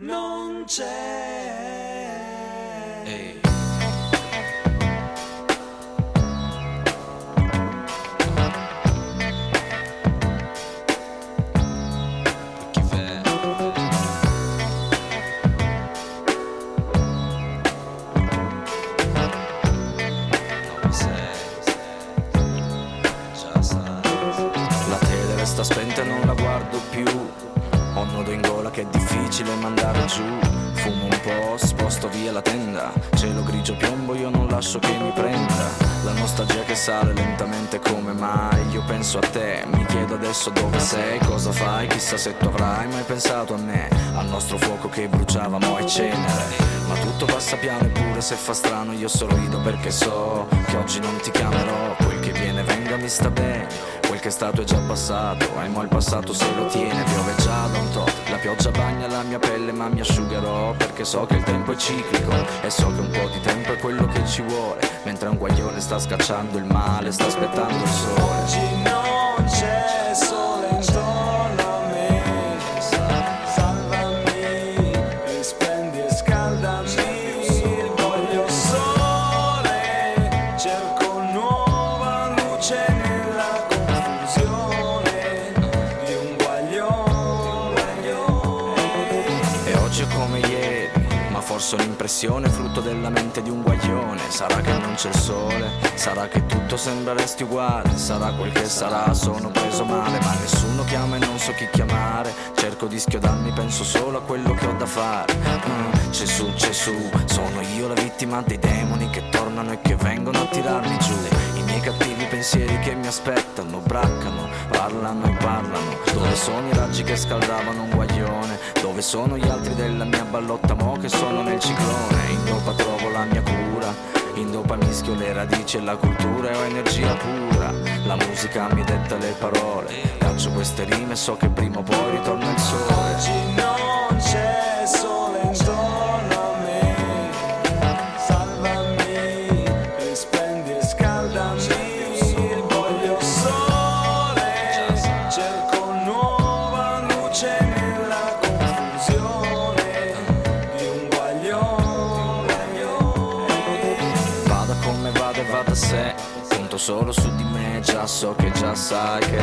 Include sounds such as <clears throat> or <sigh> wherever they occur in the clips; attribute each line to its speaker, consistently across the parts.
Speaker 1: non c'è.
Speaker 2: Ehi. Adesso dove sei, cosa fai. Chissà se tu avrai mai pensato a me. Al nostro fuoco che bruciava mo' è cenere. Ma tutto passa piano eppure se fa strano io sorrido perché so che oggi non ti chiamerò. Quel che viene venga mi sta bene. Quel che è stato è già passato, e mo' il passato se lo tiene, piove già da un tot. La pioggia bagna la mia pelle ma mi asciugherò perché so che il tempo è ciclico e so che un po' di tempo è quello che ci vuole. Mentre un guaglione sta scacciando il male, sta aspettando il sole. L'impressione frutto della mente di un guaglione. Sarà che non c'è il sole, sarà che tutto sembra resti uguale, sarà quel che sarà, sono preso male, ma nessuno chiama e non so chi chiamare. Cerco di schiodarmi, penso solo a quello che ho da fare. Mm, c'è su, sono io la vittima dei demoni che tornano e che vengono a tirarmi giù. I miei cattivi pensieri che mi aspettano, braccano, parlano e parlano. Dove sono i raggi che scaldavano un guaglione? Dove sono gli altri della mia ballotta mo che sono nel ciclone? In dopa trovo la mia cura, in dopa mischio le radici e la cultura e ho energia pura. La musica mi detta le parole, caccio queste rime so che prima o poi ritorna il sole.
Speaker 1: Oggi non c'è
Speaker 2: solo su di me, già so che già sai che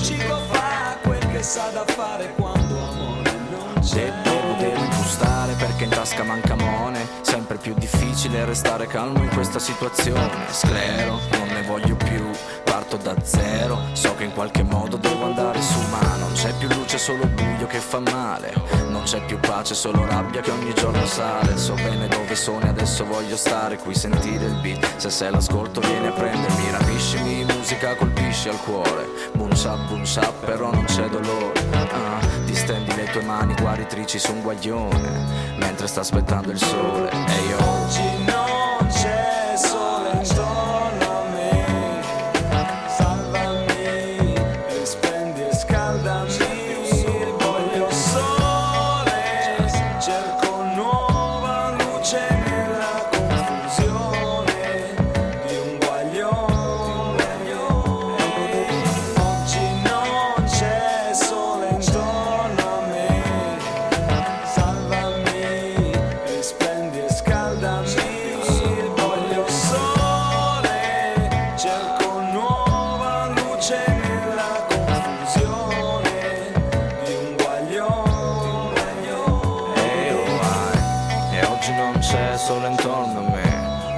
Speaker 1: Cibo fa quel che sa da fare quando amore non c'è.
Speaker 2: devo, devo impostare perché in tasca manca mone Sempre più difficile restare calmo in questa situazione Sclero, non ne voglio più, parto da zero. So che in qualche modo devo andare su ma non c'è più luce, solo buio che fa male. Non c'è più pace, solo rabbia che ogni giorno sale. So bene dove sono e adesso voglio stare qui, sentire il beat. Se se l'ascolto vieni a prendermi, rapiscimi, musica colpisce al cuore. Boom chap, però non c'è dolore. Ah, distendi le tue mani guaritrici su un guaglione Mentre sta aspettando il sole. E io
Speaker 1: Oggi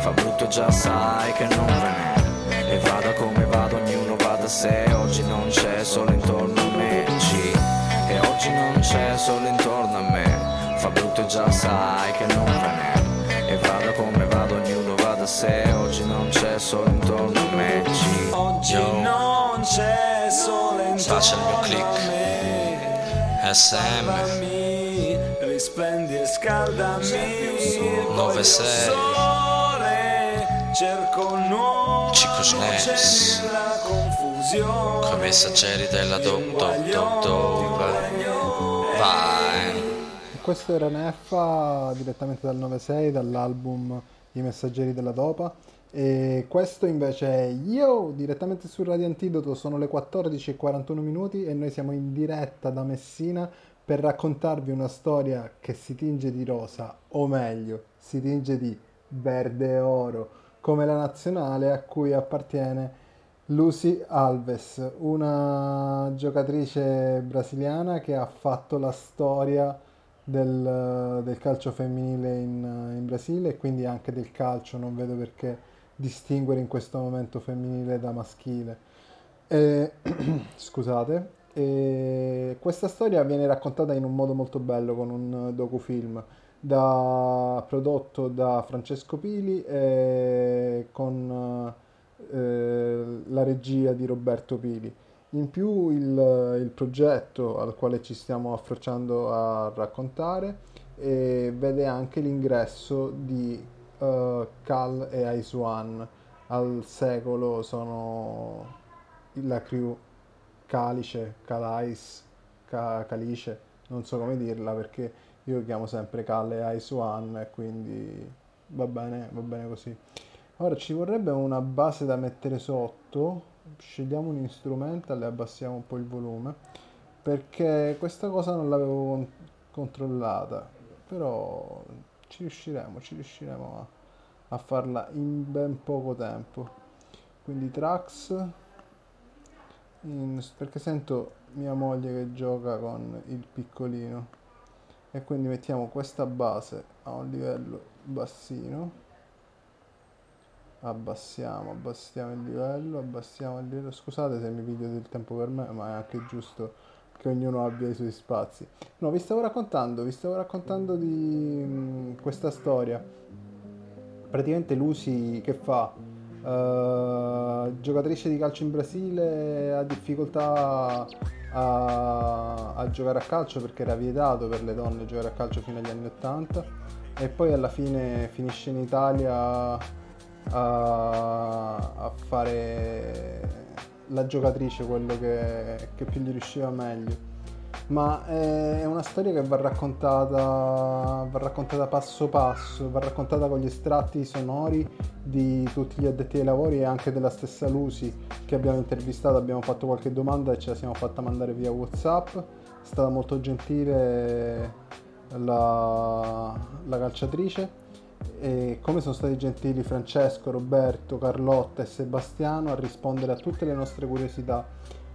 Speaker 2: Fa brutto già sai che non ve n'è E vada come vado, ognuno va da sé Oggi non c'è sole intorno a me G. E oggi non c'è sole intorno a me Fa brutto già sai che non ve n'è E vada come vado, ognuno va da sé Oggi non c'è sole intorno a me G.
Speaker 1: Oggi
Speaker 2: Yo.
Speaker 1: non c'è sole
Speaker 2: Faccia il mio
Speaker 1: intorno a
Speaker 2: click.
Speaker 1: me.
Speaker 2: SM
Speaker 1: Risplendi e scaldami.
Speaker 2: 9-6.
Speaker 1: Voglio sole, cerco nuova
Speaker 2: Cico
Speaker 1: luce
Speaker 2: Snaps.
Speaker 1: nella confusione.
Speaker 2: Come messaggeri della dop dop dop dop Vai
Speaker 3: E questo era Neffa direttamente dal 96 dall'album I Messaggeri della Dopa E questo invece è io, direttamente su Radio Antidoto, sono le 14.41 minuti e noi siamo in diretta da Messina per raccontarvi una storia che si tinge di rosa, o meglio, si tinge di verde e oro, come la nazionale a cui appartiene Lucy Alves, una giocatrice brasiliana che ha fatto la storia del, del calcio femminile in, in Brasile e quindi anche del calcio, non vedo perché distinguere in questo momento femminile da maschile. E, <clears throat> scusate, e questa storia viene raccontata in un modo molto bello con un docufilm da, prodotto da Francesco Pili e con eh, la regia di Roberto Pili. In più il, il, progetto al quale ci stiamo affrocciando a raccontare eh, vede anche l'ingresso di uh, Cal e Aiswan al secolo sono la crew Calice, Calais, Ca- Calice, non so come dirla perché io chiamo sempre Cal e Aiswan e quindi va bene, va bene così. Ora ci vorrebbe una base da mettere sotto, scegliamo un instrumental e abbassiamo un po' il volume, perché questa cosa non l'avevo con- controllata, però ci riusciremo, ci riusciremo a, a farla in ben poco tempo. Quindi tracks, in- perché sento mia moglie che gioca con il piccolino e quindi mettiamo questa base a un livello bassino abbassiamo, abbassiamo il livello, abbassiamo il livello. Scusate se mi video del tempo per me, ma è anche giusto che ognuno abbia i suoi spazi. No, vi stavo raccontando, vi stavo raccontando di mh, questa storia. Praticamente Lucy che fa? Uh, giocatrice di calcio in Brasile ha difficoltà a, a giocare a calcio perché era vietato per le donne giocare a calcio fino agli anni 80 e poi alla fine finisce in Italia a, a fare la giocatrice, quello che, che, più gli riusciva meglio. Ma è una storia che va raccontata, va raccontata passo passo, va raccontata con gli estratti sonori di tutti gli addetti ai lavori e anche della stessa Lucy che abbiamo intervistato, abbiamo fatto qualche domanda e ce la siamo fatta mandare via Whatsapp. È stata molto gentile la, la calciatrice e come sono stati gentili Francesco, Roberto, Carlotta e Sebastiano a rispondere a tutte le nostre curiosità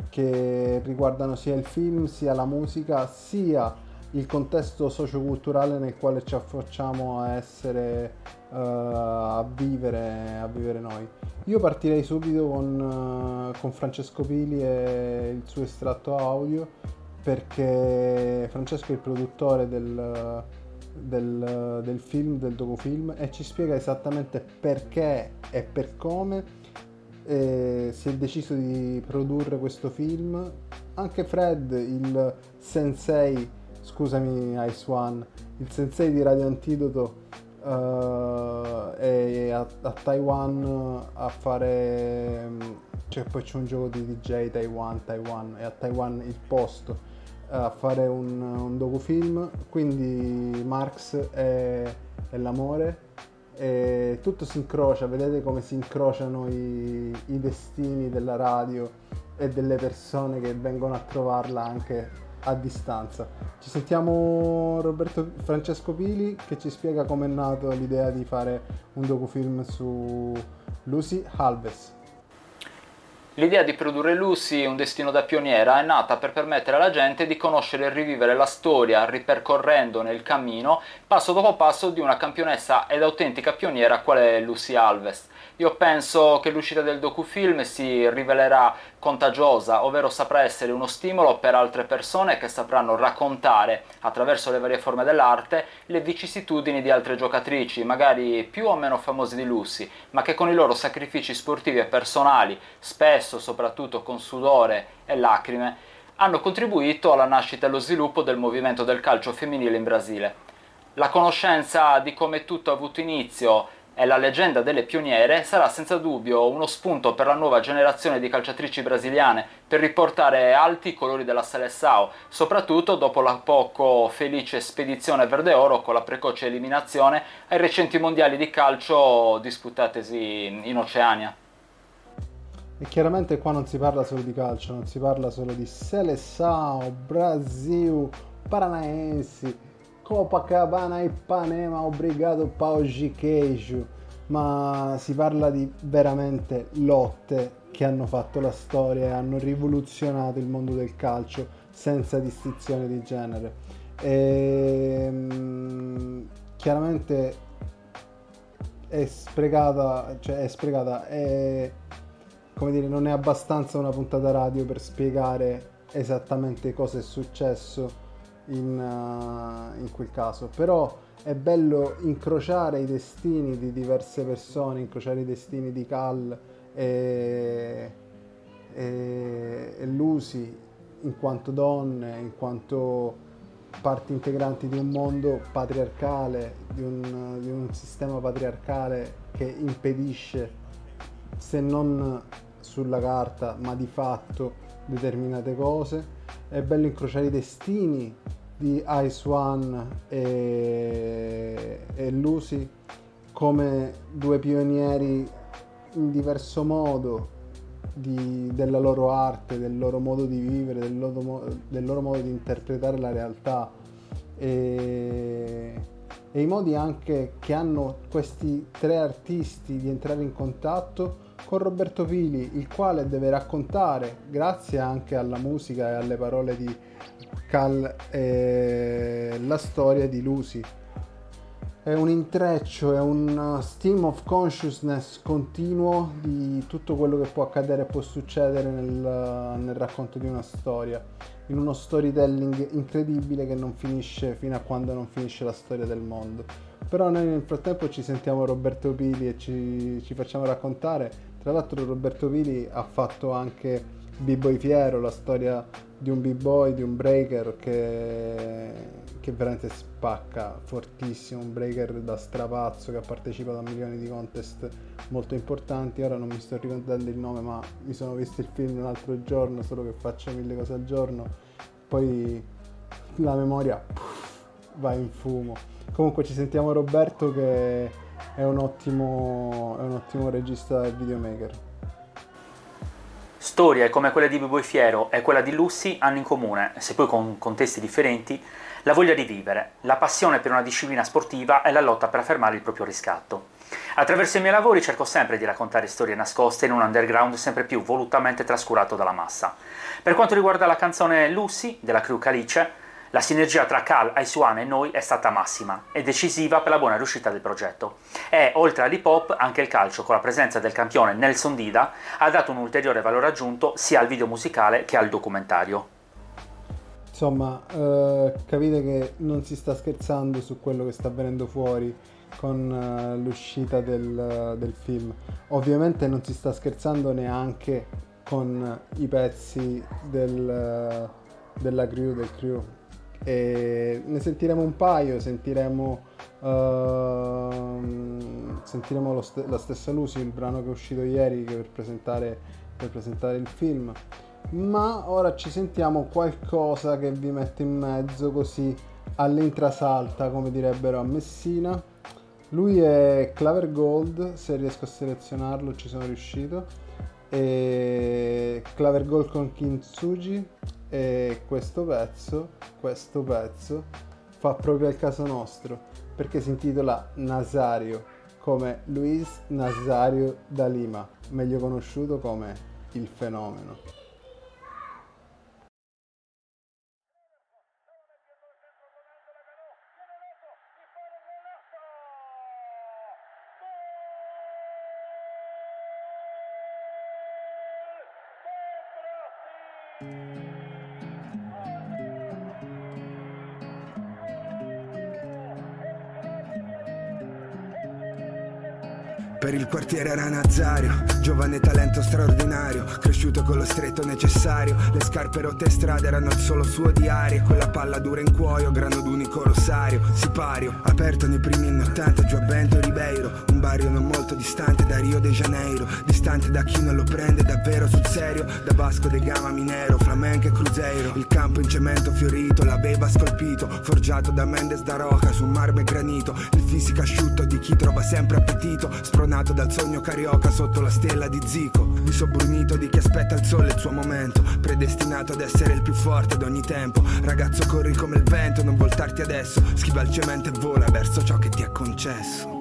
Speaker 3: che riguardano sia il film, sia la musica, sia il contesto socioculturale nel quale ci affacciamo a essere, uh, a, vivere, a vivere noi. Io partirei subito con, uh, con Francesco Pili e il suo estratto audio perché Francesco è il produttore del del, del film, del docufilm e ci spiega esattamente perché e per come eh, si è deciso di produrre questo film. Anche Fred, il sensei, scusami Ice One, il sensei di Radio Antidoto uh, è a, a, Taiwan a fare... Cioè poi c'è un gioco di DJ Taiwan, Taiwan, è a Taiwan il posto a fare un, un docufilm, quindi Marx è, è, l'amore e tutto si incrocia, vedete come si incrociano i, i destini della radio e delle persone che vengono a trovarla anche a distanza. Ci sentiamo Roberto Francesco Pili che ci spiega come è nato l'idea di fare un docufilm su Lucy Alves.
Speaker 4: L'idea di produrre Lucy, un destino da pioniera, è nata per permettere alla gente di conoscere e rivivere la storia, ripercorrendo nel cammino, passo dopo passo, di una campionessa ed autentica pioniera qual è Lucy Alves. Io penso che l'uscita del docufilm si rivelerà contagiosa, ovvero saprà essere uno stimolo per altre persone che sapranno raccontare, attraverso le varie forme dell'arte, le vicissitudini di altre giocatrici, magari più o meno famose di Lucy, ma che con i loro sacrifici sportivi e personali, spesso soprattutto con sudore e lacrime, hanno contribuito alla nascita e allo sviluppo del movimento del calcio femminile in Brasile. La conoscenza di come tutto ha avuto inizio e la leggenda delle pioniere sarà senza dubbio uno spunto per la nuova generazione di calciatrici brasiliane per riportare alti i colori della Seleção, soprattutto dopo la poco felice spedizione verde oro con la precoce eliminazione ai recenti mondiali di calcio disputatesi in Oceania.
Speaker 3: E chiaramente qua non si parla solo di calcio, non si parla solo di Seleção, Brasil, paranaensi, Copacabana e Ipanema, obrigado paugi queijo, ma si parla di veramente lotte che hanno fatto la storia e hanno rivoluzionato il mondo del calcio senza distinzione di genere. E, mm, chiaramente è sprecata, cioè è sprecata, è, come dire, non è abbastanza una puntata radio per spiegare esattamente cosa è successo in, uh, in quel caso, però è bello incrociare i destini di diverse persone, incrociare i destini di Cal e, e, e Lucy in quanto donne, in quanto parti integranti di un mondo patriarcale, di un, di un sistema patriarcale che impedisce, se non sulla carta, ma di fatto, determinate cose. È bello incrociare i destini di Ice One e, e Lucy come due pionieri in diverso modo di, della loro arte, del loro modo di vivere, del loro, del loro modo di interpretare la realtà. E, e i modi anche che hanno questi tre artisti di entrare in contatto con Roberto Pili, il quale deve raccontare, grazie anche alla musica e alle parole di Cal, eh, la storia di Lucy. È un intreccio, è un uh, stream of consciousness continuo di tutto quello che può accadere e può succedere nel, uh, nel, racconto di una storia, in uno storytelling incredibile che non finisce fino a quando non finisce la storia del mondo. Però noi nel frattempo ci sentiamo Roberto Pili e ci, ci facciamo raccontare. Tra l'altro Roberto Pili ha fatto anche B-Boy Fiero, la storia di un b-boy, di un breaker che, che veramente spacca fortissimo, un breaker da strapazzo che ha partecipato a milioni di contest molto importanti, ora non mi sto ricordando il nome ma mi sono visto il film l'altro giorno, solo che faccio mille cose al giorno, poi la memoria va in fumo. Comunque ci sentiamo Roberto che è un ottimo, è un ottimo regista e videomaker.
Speaker 5: Storie come quella di Bibo Fiero e quella di Lucy hanno in comune, se poi con contesti differenti, la voglia di vivere, la passione per una disciplina sportiva e la lotta per affermare il proprio riscatto. Attraverso i miei lavori cerco sempre di raccontare storie nascoste in un underground sempre più volutamente trascurato dalla massa. Per quanto riguarda la canzone Lucy della crew Calice, la sinergia tra Cal, Aisuan e noi è stata massima e decisiva per la buona riuscita del progetto. E, oltre all'hip hop, anche il calcio, con la presenza del campione Nelson Dida, ha dato un ulteriore valore aggiunto sia al video musicale che al documentario.
Speaker 3: Insomma, eh, capite che non si sta scherzando su quello che sta avvenendo fuori con uh, l'uscita del, del, film. Ovviamente non si sta scherzando neanche con i pezzi del, della crew, del crew, e ne sentiremo un paio, sentiremo, uh, sentiremo st- la stessa Lucy, il brano che è uscito ieri per presentare, per presentare il film. Ma ora ci sentiamo qualcosa che vi mette in mezzo così all'intrasalta, come direbbero a Messina. Lui è Claver Gold, se riesco a selezionarlo ci sono riuscito. E Claver Gold con Kintsugi e questo pezzo, questo pezzo fa proprio al caso nostro perché si intitola Nazario come Luis Nazario da Lima, meglio conosciuto come il fenomeno.
Speaker 6: Per il quartiere era Nazario, giovane talento straordinario, cresciuto con lo stretto necessario. Le scarpe rotte strade erano il solo suo diario. Quella palla dura in cuoio, grano d'unico rosario. Sipario, aperto nei primi anni 80 giù a Bento Ribeiro. Un barrio non molto distante da Rio de Janeiro. Distante da chi non lo prende davvero sul serio. Da Vasco de Gama Minero, Flamenco e Cruzeiro. Il campo in cemento fiorito, la scolpito. Forgiato da Mendes da Roca su marmo e granito. Il fisico asciutto di chi trova sempre appetito. Spronato Condannato dal sogno carioca sotto la stella di Zico. Disobbrunito di chi aspetta il sole il suo momento. Predestinato ad essere il più forte ad ogni tempo. Ragazzo corri come il vento, non voltarti adesso. Schiva il cemento e vola verso ciò che ti è concesso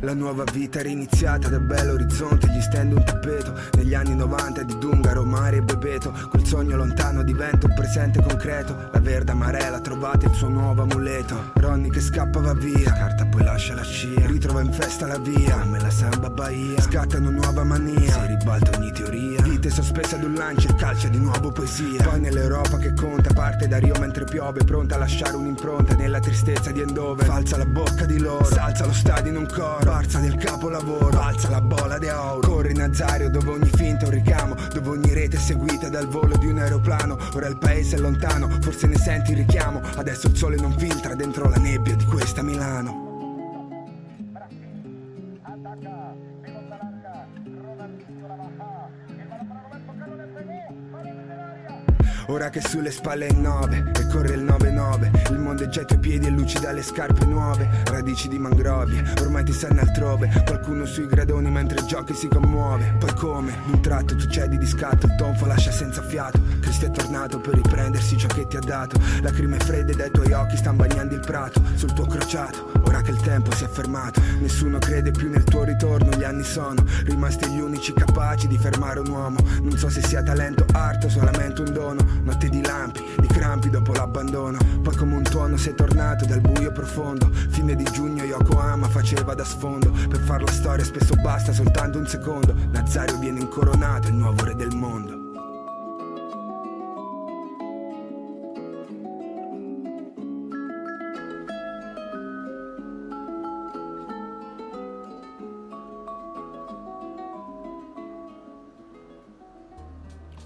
Speaker 6: La nuova vita era iniziata da bello orizzonte Gli stendo un tappeto. Negli anni 90 di Dungaro, Mare e Bebeto. Quel sogno lontano diventa un presente concreto. La verde amarela trovate il suo nuovo amuleto. Ronny che scappa va via. Carta poi lascia la scia. Ritrova in festa la via. Come la samba Bahia. Scatta una nuova mania. Si ribalta ogni teoria Vite sospesa ad un lancio e calcia di nuovo poesia. Poi nell'Europa che conta Parte da Rio mentre piove Pronta a lasciare un'impronta Nella tristezza di Endove Falsa la bocca di loro Salza lo stadio in un coro. Barza del capolavoro Alza la bola di oro. Corri Nazario dove ogni finta è un ricamo Dove ogni rete è seguita dal volo di un aeroplano. Ora il paese è lontano Forse ne senti il richiamo. Adesso il sole non filtra dentro la nebbia di questa Milano Ora che sulle spalle è il 9 e corre il 9-9 Il mondo è ai tuoi piedi e lucida le scarpe nuove. Radici di mangrovie, ormai ti sanno altrove. Qualcuno sui gradoni mentre giochi si commuove. Poi come? D'un tratto tu cedi di scatto. Il tonfo lascia senza fiato. Cristo è tornato per riprendersi ciò che ti ha dato. Lacrime fredde dai tuoi occhi stanno bagnando il prato. Sul tuo crociato Ora che il tempo si è fermato. Nessuno crede più nel tuo ritorno Gli anni sono rimasti gli unici capaci di fermare un uomo. Non so se sia talento, arte o solamente un dono Notte di lampi, di crampi dopo l'abbandono. Poi come un tuono sei tornato dal buio profondo. Fine di giugno Yokohama faceva da sfondo. Per far la storia spesso basta soltanto un secondo. Nazario viene incoronato, il nuovo re del mondo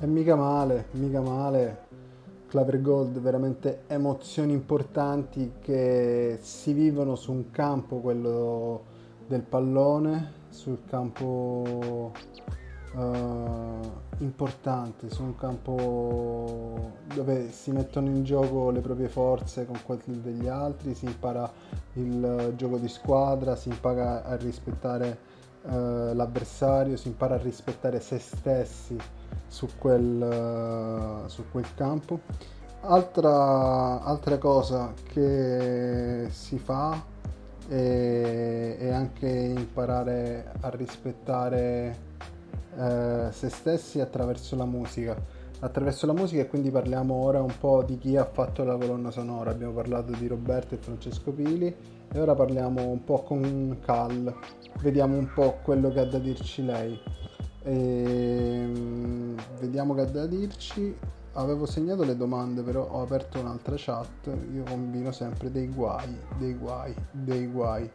Speaker 3: E mica male, mica male. Claver Gold, veramente emozioni importanti che si vivono su un campo, quello del pallone, sul campo eh, importante, su un campo dove si mettono in gioco le proprie forze con quelle degli altri, si impara il gioco di squadra, si impara a rispettare eh, l'avversario, si impara a rispettare se stessi su quel, su quel campo. Altra, altra cosa che si fa è, è anche imparare a rispettare eh, se stessi attraverso la musica. Attraverso la musica e quindi parliamo ora un po' di chi ha fatto la colonna sonora. Abbiamo parlato di Roberto e Francesco Pili e ora parliamo un po' con Cal. Vediamo un po' quello che ha da dirci lei. E, vediamo che ha da dirci. Avevo segnato le domande, però ho aperto un'altra chat. Io combino sempre dei guai, dei guai, dei guai.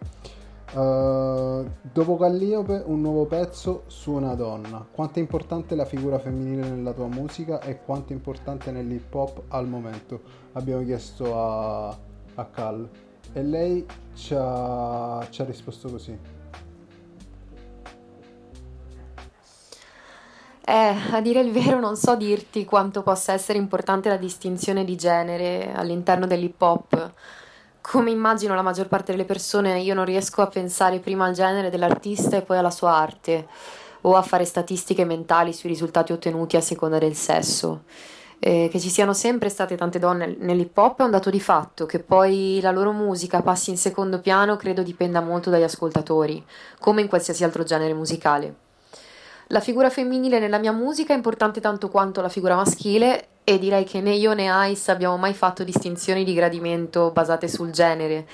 Speaker 3: Uh, dopo Calliope, un nuovo pezzo su una donna. Quanto è importante la figura femminile nella tua musica e quanto è importante nell'hip hop al momento? Abbiamo chiesto a, a Cal e lei ci ha, ci ha risposto così.
Speaker 7: Eh, a dire il vero non so dirti quanto possa essere importante la distinzione di genere all'interno dell'hip hop. Come immagino la maggior parte delle persone, io non riesco a pensare prima al genere dell'artista e poi alla sua arte, o a fare statistiche mentali sui risultati ottenuti a seconda del sesso. Eh, che ci siano sempre state tante donne nell'hip hop è un dato di fatto, che poi la loro musica passi in secondo piano credo dipenda molto dagli ascoltatori, come in qualsiasi altro genere musicale. La figura femminile nella mia musica è importante tanto quanto la figura maschile e direi che né io né Ice abbiamo mai fatto distinzioni di gradimento basate sul genere.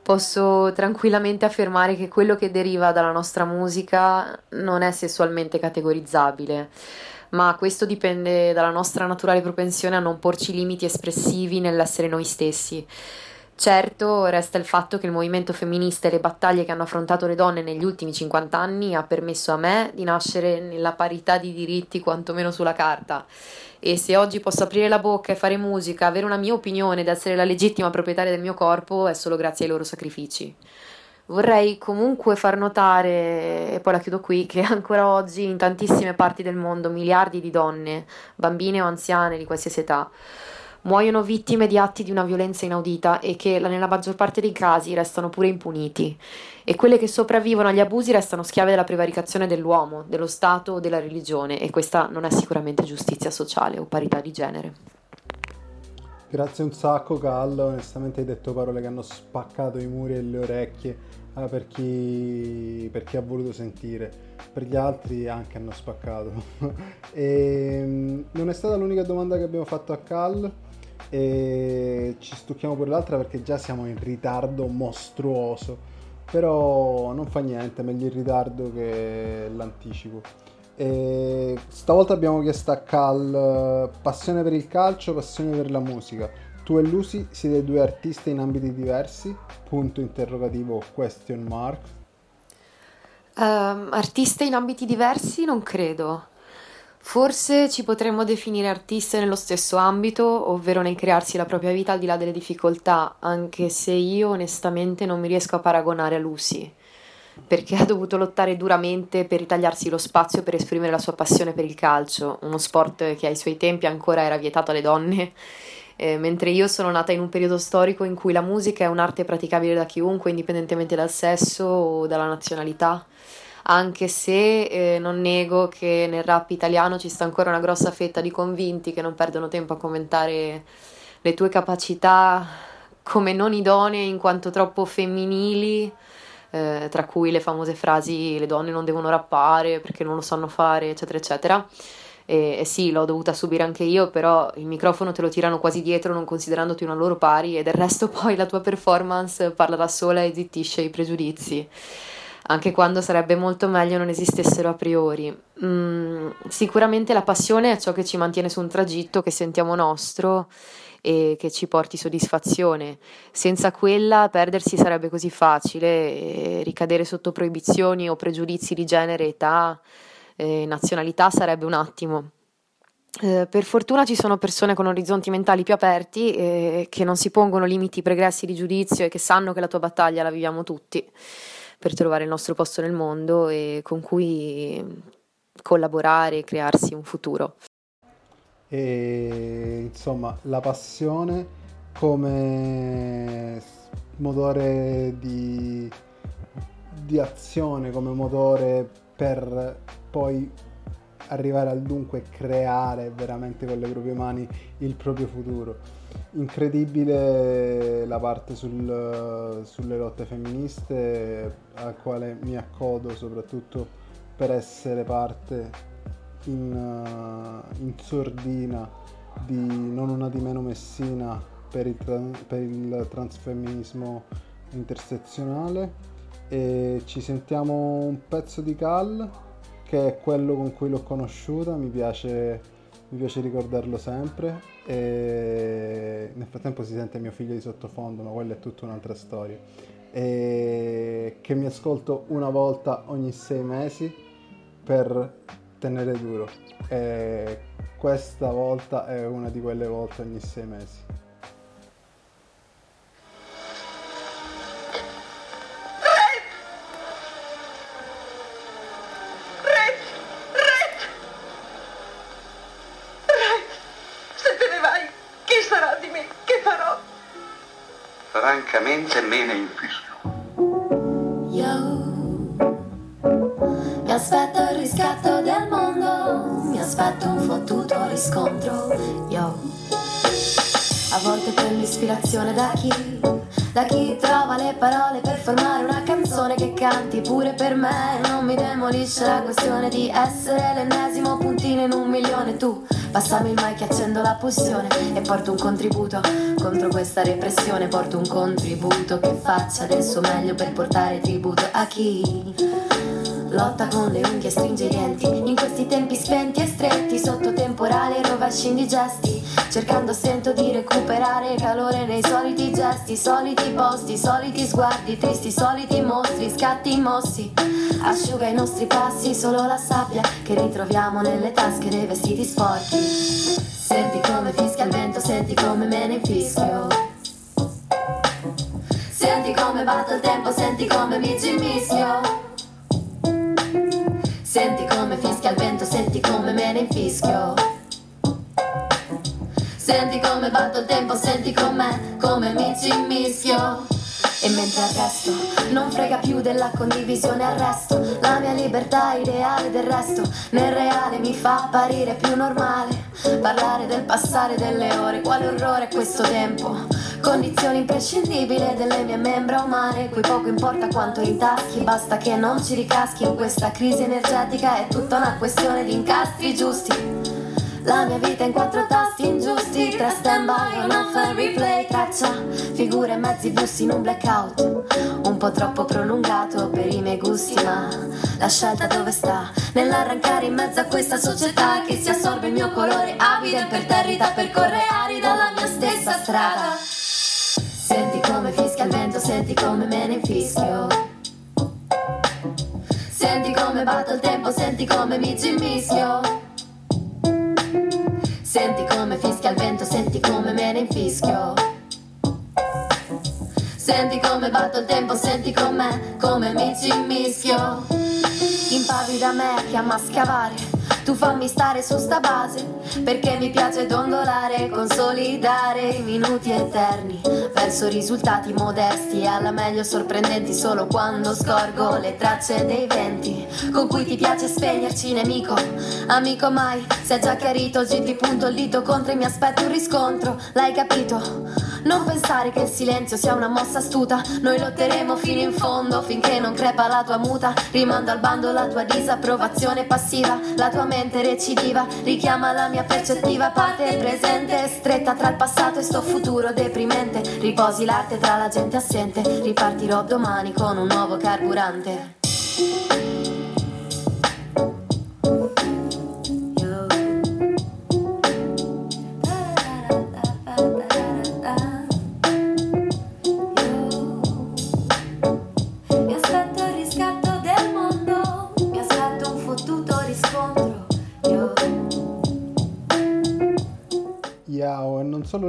Speaker 7: Posso tranquillamente affermare che quello che deriva dalla nostra musica non è sessualmente categorizzabile, ma questo dipende dalla nostra naturale propensione a non porci limiti espressivi nell'essere noi stessi. Certo, resta il fatto che il movimento femminista e le battaglie che hanno affrontato le donne negli ultimi 50 anni ha permesso a me di nascere nella parità di diritti quantomeno sulla carta. E se oggi posso aprire la bocca e fare musica, avere una mia opinione ed essere la legittima proprietaria del mio corpo è solo grazie ai loro sacrifici. Vorrei comunque far notare, e poi la chiudo qui, che <laughs> ancora oggi in tantissime parti del mondo miliardi di donne, bambine o anziane di qualsiasi età, muoiono vittime di atti di una violenza inaudita e che nella maggior parte dei casi restano pure impuniti. E quelle che sopravvivono agli abusi restano schiave della prevaricazione dell'uomo, dello Stato o della religione e questa non è sicuramente giustizia sociale o parità di genere.
Speaker 3: Grazie un sacco Cal, onestamente hai detto parole che hanno spaccato i muri e le orecchie eh, per, chi, per, chi, ha voluto sentire, per gli altri anche hanno spaccato. e, <laughs> ehm, non è stata l'unica domanda che abbiamo fatto a Cal e ci stucchiamo pure l'altra perché già siamo in ritardo mostruoso, però non fa niente, meglio il ritardo che l'anticipo. E stavolta abbiamo chiesto a Cal passione per il calcio, passione per la musica. Tu e Lucy siete due artisti in ambiti diversi? Punto interrogativo question mark.
Speaker 7: Um, artiste in ambiti diversi? Non credo. Forse ci potremmo definire artiste nello stesso ambito, ovvero nel crearsi la propria vita al di là delle difficoltà, anche se io onestamente non mi riesco a paragonare a Lucy perché ha dovuto lottare duramente per ritagliarsi lo spazio per esprimere la sua passione per il calcio, uno sport che ai suoi tempi ancora era vietato alle donne. Eh, mentre io sono nata in un periodo storico in cui la musica è un'arte praticabile da chiunque, indipendentemente dal sesso o dalla nazionalità, anche se eh, non nego che nel rap italiano ci sta ancora una grossa fetta di convinti che non perdono tempo a commentare le tue capacità come non idonee in quanto troppo femminili eh, tra cui le famose frasi le donne non devono rappare perché non lo sanno fare, eccetera, eccetera. E, e, sì, l'ho dovuta subire anche io, però il microfono te lo tirano quasi dietro non considerandoti una loro pari e del resto <laughs> poi la tua performance parla da sola e zittisce i pregiudizi. Anche quando sarebbe molto meglio non esistessero a priori. Mm, sicuramente la passione è ciò che ci mantiene su un tragitto che sentiamo nostro e che ci porti soddisfazione. Senza quella perdersi sarebbe così facile, ricadere sotto proibizioni o pregiudizi di genere, età, eh, nazionalità sarebbe un attimo. Eh, per fortuna ci sono persone con orizzonti mentali più aperti eh, che non si pongono limiti pregressi di giudizio e che sanno che la tua battaglia la viviamo tutti per trovare il nostro posto nel mondo e con cui collaborare e crearsi un futuro
Speaker 3: e insomma la passione come motore di, di azione, come motore per poi arrivare al dunque creare veramente con le proprie mani il proprio futuro. Incredibile la parte sul, sulle lotte femministe al quale mi accodo soprattutto per essere parte in, uh, in sordina di Non una di meno Messina per il, per il transfemminismo intersezionale e ci sentiamo un pezzo di Cal che è quello con cui l'ho conosciuta, mi piace, mi piace ricordarlo sempre e nel frattempo si sente mio figlio di sottofondo, ma quella è tutta un'altra storia. E che mi ascolto una volta ogni sei mesi per tenere duro e questa volta è una di quelle volte ogni sei mesi.
Speaker 8: Francamente me ne infischio.
Speaker 9: riscontro. Io a volte prendo ispirazione da chi da chi trova le parole per formare una canzone che canti pure per me. Non mi demolisce la questione di essere l'ennesimo puntino in un milione tu passami il mic accendo la pulsione e porto un contributo. Contro questa repressione porto un contributo. Che faccia del suo meglio per portare tributo a chi Lotta con le unghie stringe i denti. In questi tempi spenti e stretti Sotto temporale rovesci indigesti Cercando sento di recuperare calore nei soliti gesti. Soliti posti, soliti sguardi tristi Soliti mostri, scatti mossi. Asciuga i nostri passi Solo la sabbia che ritroviamo nelle tasche dei vestiti sporchi. Senti come fischia il vento Senti come me ne infischio. Senti come batte il tempo, senti come mi ci mischio. Senti come fischia il vento, senti come me ne infischio. Senti come batto il tempo, senti com'è, come mi ci mischio. E mentre arresto, non frega più della condivisione al resto. La mia libertà ideale del resto, nel reale mi fa apparire più normale. Parlare del passare delle ore, quale orrore è questo tempo. Condizione imprescindibile delle mie membra umane, cui poco importa quanto intaschi, basta che non ci ricaschi. In questa crisi energetica, è tutta una questione di incastri giusti. La mia vita in quattro tasti ingiusti. Tra stand by, on off e replay Traccia. Figure e mezzi bussi in un blackout. Un po' troppo prolungato per i miei gusti Ma la scelta dove sta? Nell'arrancare in mezzo a questa società Che si assorbe il mio colore avida Imperterrita percorre arida la mia stessa strada Senti come fischia il vento, senti come me ne infischio Senti come batto il tempo, senti come mi ci mischio Senti come fischia il vento, senti come me ne infischio. Senti come batto il tempo, senti com'è, come mi ci mischio. Impavida me, chiama a scavare. Tu fammi stare su sta base, perché mi piace dondolare, consolidare i minuti eterni verso risultati modesti, alla meglio sorprendenti solo quando scorgo le tracce dei venti con cui ti piace spegnerci nemico. Amico mai, è già chiarito, oggi ti punto il dito contro e mi aspetto un riscontro, l'hai capito? Non pensare che il silenzio sia una mossa astuta, noi lotteremo fino in fondo finché non crepa la tua muta, rimando al bando la tua disapprovazione passiva, la tua mente recidiva, richiama la mia percettiva parte presente, stretta tra il passato e sto futuro deprimente, riposi l'arte tra la gente assente, ripartirò domani con un nuovo carburante.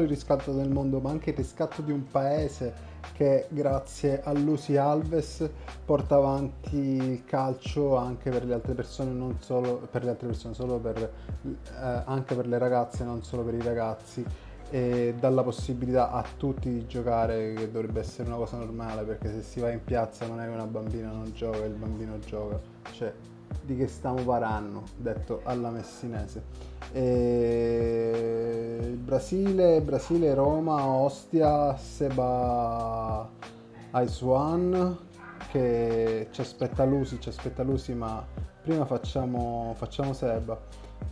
Speaker 9: Il riscatto del mondo,
Speaker 3: ma anche il riscatto di un paese che grazie a Lucy Alves porta avanti il calcio anche per le altre persone, non solo per le altre persone, solo per, eh, anche per le ragazze, non solo per i ragazzi. E dà la possibilità a tutti di giocare che dovrebbe essere una cosa normale perché se si va in piazza non è che una bambina non gioca il bambino gioca. Cioè di che stiamo parlando detto alla messinese. E il Brasile Brasile Roma Ostia Seba Aiswan che ci aspetta Lusi ci aspetta Lusi ma prima facciamo, facciamo Seba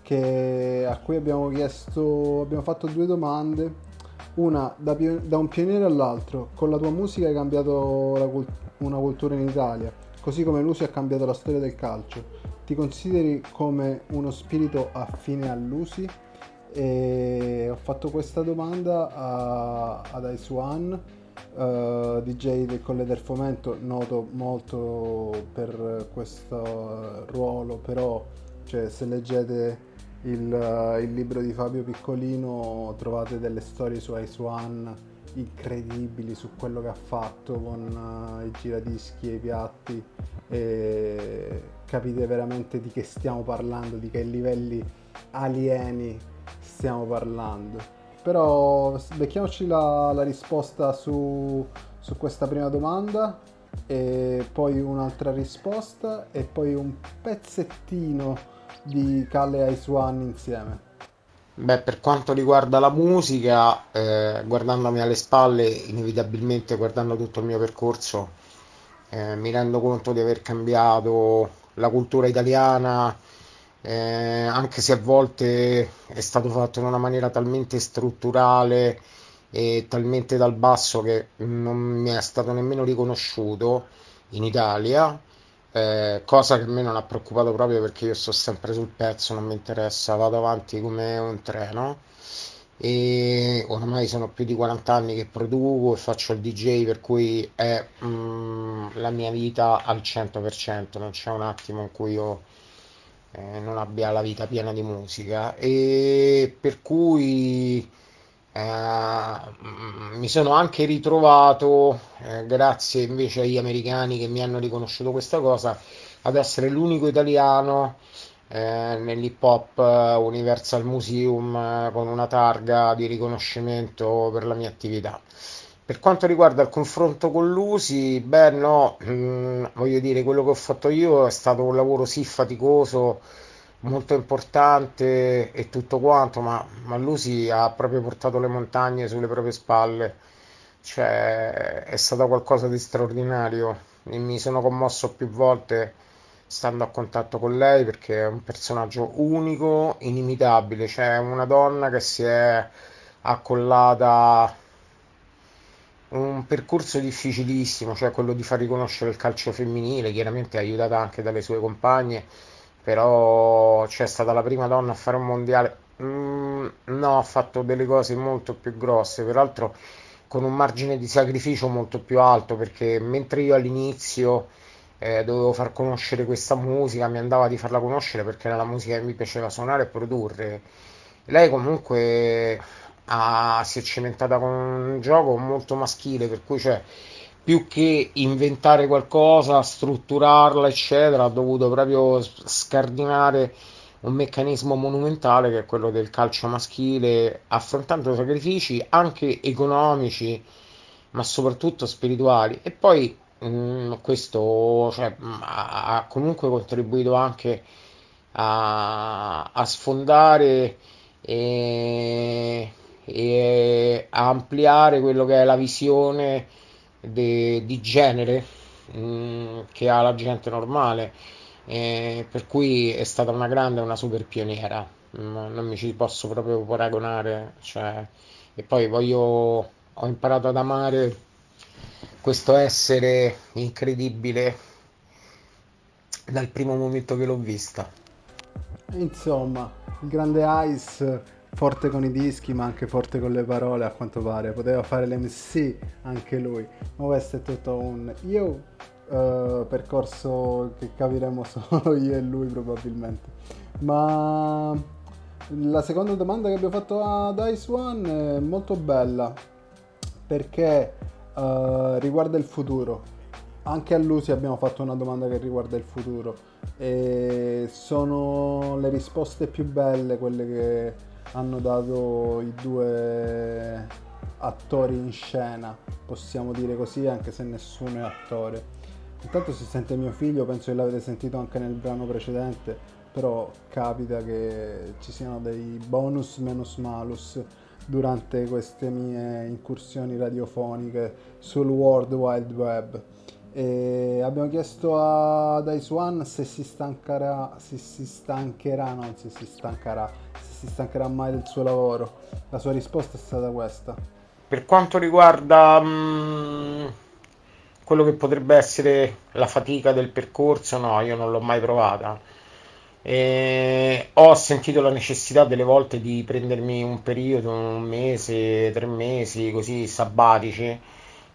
Speaker 3: che- a cui abbiamo chiesto, abbiamo fatto due domande, una da, da un pioniere all'altro, con la tua musica hai cambiato la una cultura in Italia, così come Lucy ha cambiato la storia del calcio. Ti consideri come uno spirito affine a Lucy? E ho fatto questa domanda a- ad Ice One, eh, DJ del Colle del Fomento, noto molto per questo ruolo, però cioè, se leggete il, eh, il libro di Fabio Piccolino trovate delle storie su Ice One incredibili su quello che ha fatto con eh, i giradischi e i piatti e capite veramente di che stiamo parlando, di che livelli alieni stiamo parlando. Però becchiamoci la, la risposta su, su questa prima domanda e poi un'altra risposta e poi un pezzettino di Calle Ice One insieme.
Speaker 8: Beh, per quanto riguarda la musica, eh, guardandomi alle spalle, inevitabilmente guardando tutto il mio percorso, eh, mi rendo conto di aver cambiato la cultura italiana, eh, anche se a volte è stato fatto in una maniera talmente strutturale e talmente dal basso che non mi è stato nemmeno riconosciuto in Italia. Eh, cosa che a me non ha preoccupato proprio perché io sto sempre sul pezzo, non mi interessa, vado avanti come un treno. E ormai sono più di 40 anni che produco e faccio il DJ per cui è mm, la mia vita al 100%, non c'è un attimo in cui io eh, non abbia la vita piena di musica. E per cui eh, mm, mi sono anche ritrovato, eh, grazie invece agli americani che mi hanno riconosciuto questa cosa, ad essere l'unico italiano eh, nell'Hip Hop Universal Museum eh, con una targa di riconoscimento per la mia attività. Per quanto riguarda il confronto con l'USI, beh no, mm, voglio dire, quello che ho fatto io è stato un lavoro sì faticoso, molto importante e tutto quanto, ma, ma l'USI ha proprio portato le montagne sulle proprie spalle, cioè è stato qualcosa di straordinario. E mi sono commosso più volte stando a contatto con lei perché è un personaggio unico, inimitabile, cioè una donna che si è accollata un percorso difficilissimo, cioè quello di far riconoscere il calcio femminile, chiaramente aiutata anche dalle sue compagne, però c'è stata la prima donna a fare un mondiale. Mm, no, ha fatto delle cose molto più grosse, peraltro con un margine di sacrificio molto più alto, perché mentre io all'inizio eh, dovevo far conoscere questa musica, mi andava di farla conoscere perché era la musica che mi piaceva suonare e produrre. Lei comunque ha, si è cimentata con un gioco molto maschile, per cui cioè, più che inventare qualcosa, strutturarla, eccetera, ha dovuto proprio scardinare un meccanismo monumentale che è quello del calcio maschile, affrontando sacrifici anche economici, ma soprattutto spirituali. E poi mh, mm, questo cioè, ha comunque contribuito anche a, a sfondare e, e a ampliare quello che è la visione de, di genere mm, che ha la gente normale. Eh, per cui è stata una grande, una super pioniera, mm, non mi ci posso proprio paragonare. Cioè, e poi voglio, ho imparato ad amare questo essere incredibile dal primo momento che l'ho vista.
Speaker 3: Insomma, il grande Ice forte con i dischi ma anche forte con le parole a quanto pare. Poteva fare l'MC anche lui. Ma questo è tutto un io uh, percorso che capiremo <laughs> solo io e lui probabilmente. Ma la seconda domanda che abbiamo fatto ad Ice One è molto bella perché uh, riguarda il futuro. Anche a Lucy abbiamo fatto una domanda che riguarda il futuro e sono le risposte più belle quelle che hanno dato i due attori in scena, possiamo dire così, anche se nessuno è attore. Intanto si sente mio figlio, penso che l'avete sentito anche nel brano precedente, però capita che ci siano dei bonus menus malus durante queste mie incursioni radiofoniche sul World Wide Web. E abbiamo chiesto a Dice One se si stancherà, se si stancherà, non se si stancherà, si stancherà mai del suo lavoro. La sua risposta è stata questa.
Speaker 8: Per quanto riguarda mh, mm, quello che potrebbe essere la fatica del percorso, no, io non l'ho mai provata. E ho sentito la necessità delle volte di prendermi un periodo, un mese, tre mesi, così sabbatici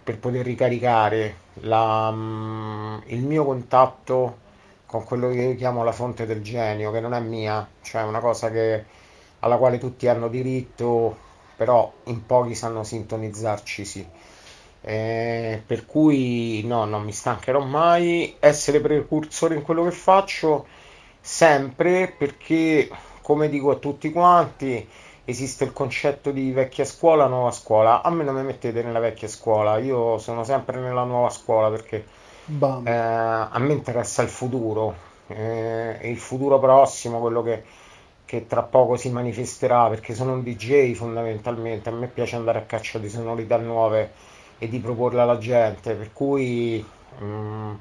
Speaker 8: per poter ricaricare la, mm, il mio contatto con quello che io chiamo la fonte del genio, che non è mia, cioè una cosa che, alla quale tutti hanno diritto, però in pochi sanno sintonizzarci sì. Eh, per cui no, non mi stancherò mai essere precursore in quello che faccio sempre perché come dico a tutti quanti esiste il concetto di vecchia scuola, nuova scuola. A me non mi mettete nella vecchia scuola, io sono sempre nella nuova scuola perché eh, a me interessa il futuro, eh, il futuro prossimo, quello che, che, tra poco si manifesterà, perché sono un DJ fondamentalmente, a me piace andare a caccia di sonorità nuove e di proporle alla gente, per cui... Mm,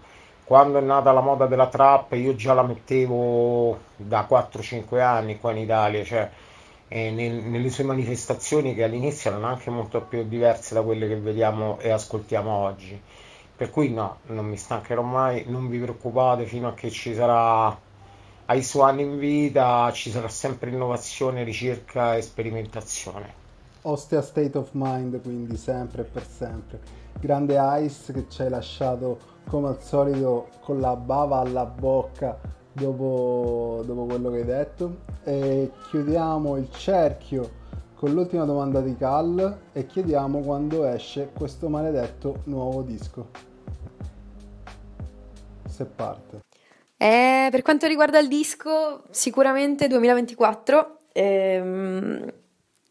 Speaker 8: quando è nata la moda della trap io già la mettevo da 4-5 anni qua in Italia, cioè eh, nel, nelle sue manifestazioni che all'inizio erano anche molto più diverse da quelle che vediamo e ascoltiamo oggi. Per cui no, non mi stancherò mai, non vi preoccupate fino a che ci sarà ai anni in vita, ci sarà sempre innovazione, ricerca e sperimentazione.
Speaker 3: Ostia State of Mind, quindi sempre e per sempre. Grande Ice che ci hai lasciato come al solito con la bava alla bocca dopo, dopo quello che hai detto e chiudiamo il cerchio con l'ultima domanda di Cal e chiediamo quando esce questo maledetto nuovo disco. Se parte.
Speaker 7: Eh, per quanto riguarda il disco, sicuramente 2024 ehm,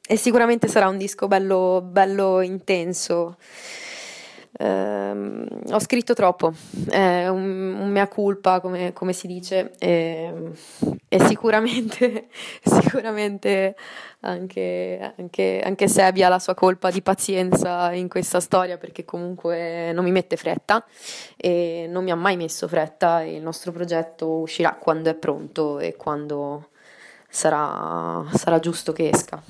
Speaker 7: e sicuramente sarà un disco bello, bello intenso. Ehm, ho scritto troppo, è un, un mea culpa come, come si dice e, sicuramente, <laughs> sicuramente anche, anche, anche Sebi ha la sua colpa di pazienza in questa storia perché comunque non mi mette fretta e non mi ha mai messo fretta e il nostro progetto uscirà quando è pronto e quando sarà, sarà giusto che esca.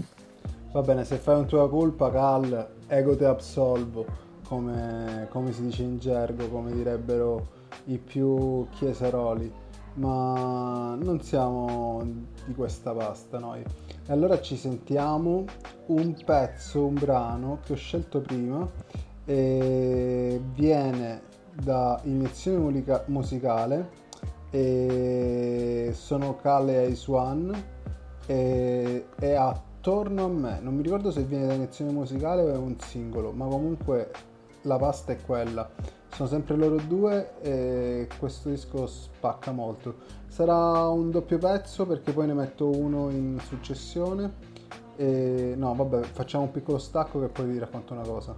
Speaker 3: Va bene, se fai un tua colpa, Cal, ego te absolvo, come, come si dice in gergo, come direbbero i più chiesaroli, ma non siamo di questa pasta noi. E allora ci sentiamo un pezzo, un brano che ho scelto prima e viene da Iniezione Musica- Musicale e sono Kale Ice One e è attorno a me. Non mi ricordo se viene da Iniezione Musicale o è un singolo, ma comunque la pasta è quella. Sono sempre loro due e questo disco spacca molto. Sarà un doppio pezzo perché poi ne metto uno in successione. E no, vabbè, facciamo un piccolo stacco che poi vi racconto una cosa.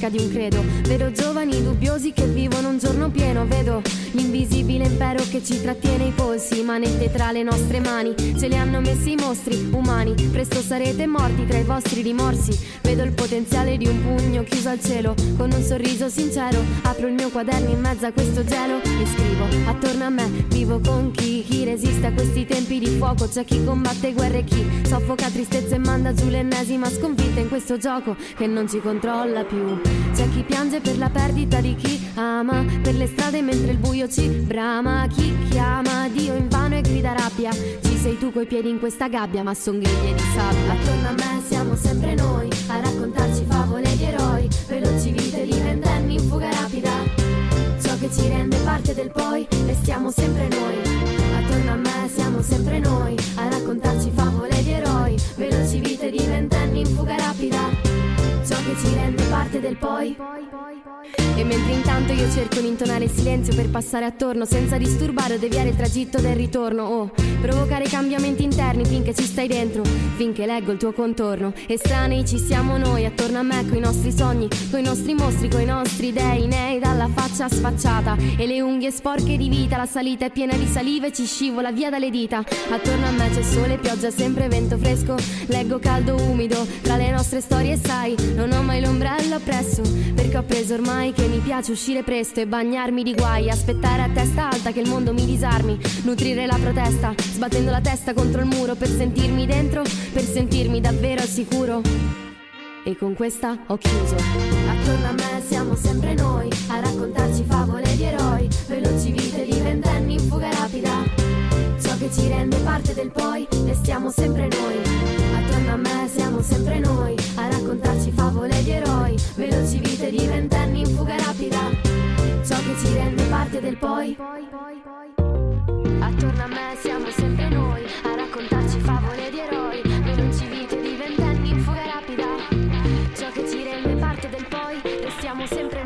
Speaker 10: Ricerca di un credo. Vedo giovani dubbiosi che vivono un giorno pieno. Vedo l'invisibile impero che ci trattiene i polsi. Manette tra le nostre mani, ce li hanno messi i mostri umani. Presto sarete morti tra i vostri rimorsi. Vedo il potenziale di un pugno chiuso al cielo. Con un sorriso sincero, apro il mio quaderno in mezzo a questo gelo e scrivo. Attorno a me vivo con chi, chi resiste a questi tempi di fuoco. C'è chi combatte guerre e chi soffoca tristezza e manda giù l'ennesima sconfitta in questo gioco che non ci controlla più. C'è chi piange per la perdita di chi ama, per le strade mentre il buio ci brama. Chi chiama Dio in vano e grida rabbia. Ci sei tu coi piedi in questa gabbia, ma son griglie di sabbia. Attorno a me siamo sempre noi a raccontarci favole di eroi, veloci vite di ventenni in fuga rapida. Ciò che ci rende parte del poi, restiamo sempre noi. Attorno a me siamo sempre noi a raccontarci favole di eroi, veloci vite di ventenni in fuga rapida. Che ci rende parte del poi. E mentre intanto io cerco di intonare il silenzio per passare attorno senza disturbare o deviare il tragitto del ritorno o provocare cambiamenti interni finché ci stai dentro, finché leggo il tuo contorno. Estranei ci siamo noi, attorno a me coi nostri sogni, coi nostri mostri, coi nostri dei, nei dalla faccia sfacciata e le unghie sporche di vita, la salita è piena di saliva e ci scivola via dalle dita. Attorno a me c'è sole, pioggia, sempre vento fresco, leggo caldo umido tra le nostre storie sai, non ho mai l'ombrello appresso, perché ho preso ormai che mi piace uscire presto e bagnarmi di guai, aspettare a testa alta che il mondo mi disarmi, nutrire la protesta, sbattendo la testa contro il muro per sentirmi dentro, per sentirmi davvero al sicuro. E con questa ho chiuso. Attorno a me siamo sempre noi a raccontarci favole di eroi, veloci vite di ventenni in fuga rapida. Ciò che ci rende parte del poi, restiamo sempre noi. A me siamo sempre noi a raccontarci favole di eroi, veloci vite di ventenni in fuga rapida. Ciò che ci rende parte del poi. Attorno a me siamo sempre noi a raccontarci favole di eroi, veloci vite di ventenni in fuga rapida. Ciò che ci rende parte del poi, restiamo sempre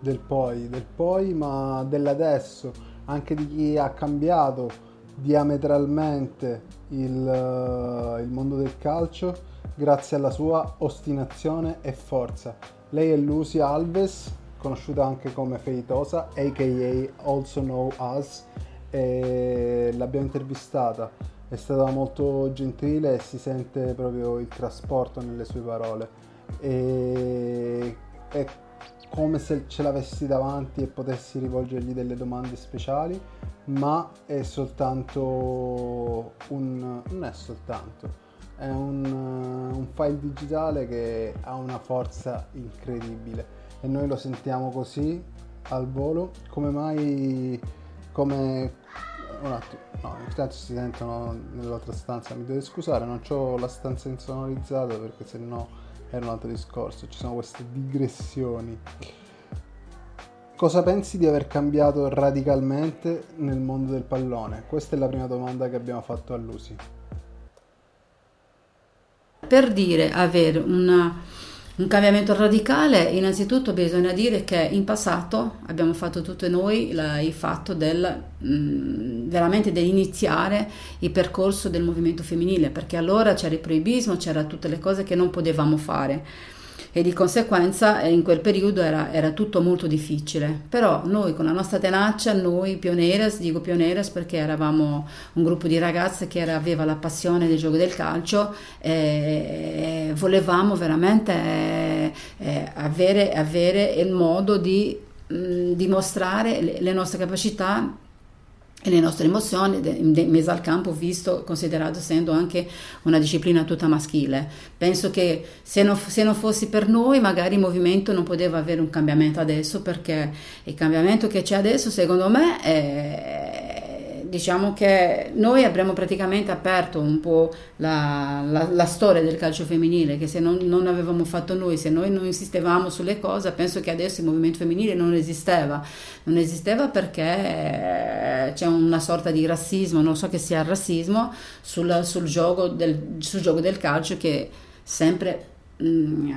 Speaker 10: del poi,
Speaker 3: del poi, ma dell'adesso, anche di chi ha cambiato diametralmente il, eh, il mondo del calcio grazie alla sua ostinazione e forza. Lei è Lucy Alves, conosciuta anche come Feitosa, aka also know us, e l'abbiamo intervistata. È stata molto gentile e si sente proprio il trasporto nelle sue parole. E è come se ce l'avessi davanti e potessi rivolgergli delle domande speciali, ma è soltanto un... non è soltanto, è un, un file digitale che ha una forza incredibile e noi lo sentiamo così al volo. Come mai, come un attimo, no, intanto si sentono nell'altra stanza, mi dovete scusare, non ho la stanza insonorizzata perché se no era un altro discorso, ci sono queste digressioni. Cosa pensi di aver cambiato radicalmente nel mondo del pallone? Questa è la prima domanda che abbiamo fatto a Lucy.
Speaker 11: Per dire avere una, un cambiamento radicale, innanzitutto bisogna dire che in passato abbiamo fatto tutti noi la, il fatto del mh, veramente di iniziare il percorso del movimento femminile, perché allora c'era il proibismo, c'era tutte le cose che non potevamo fare e di conseguenza eh, in quel periodo era, era, tutto molto difficile. Però noi con la nostra tenacia, noi pioneres, dico pioneres perché eravamo un gruppo di ragazze che era, aveva la passione del gioco del calcio e, volevamo veramente eh, eh, avere, avere, il modo di mh, dimostrare le nostre capacità e le nostre emozioni mezzo al campo visto, considerato essendo anche una disciplina tutta maschile. Penso che se non, se non fosse per noi magari il movimento non poteva avere un cambiamento adesso perché il cambiamento che c'è adesso secondo me è diciamo che noi abbiamo praticamente aperto un po' la, la, la storia del calcio femminile, che se non, non, avevamo fatto noi, se noi non insistevamo sulle cose, penso che adesso il movimento femminile non esisteva. Non esisteva perché eh, c'è una sorta di razzismo, non so che sia il razzismo, sul, sul, gioco, del, sul gioco del calcio che sempre... Mh, mm,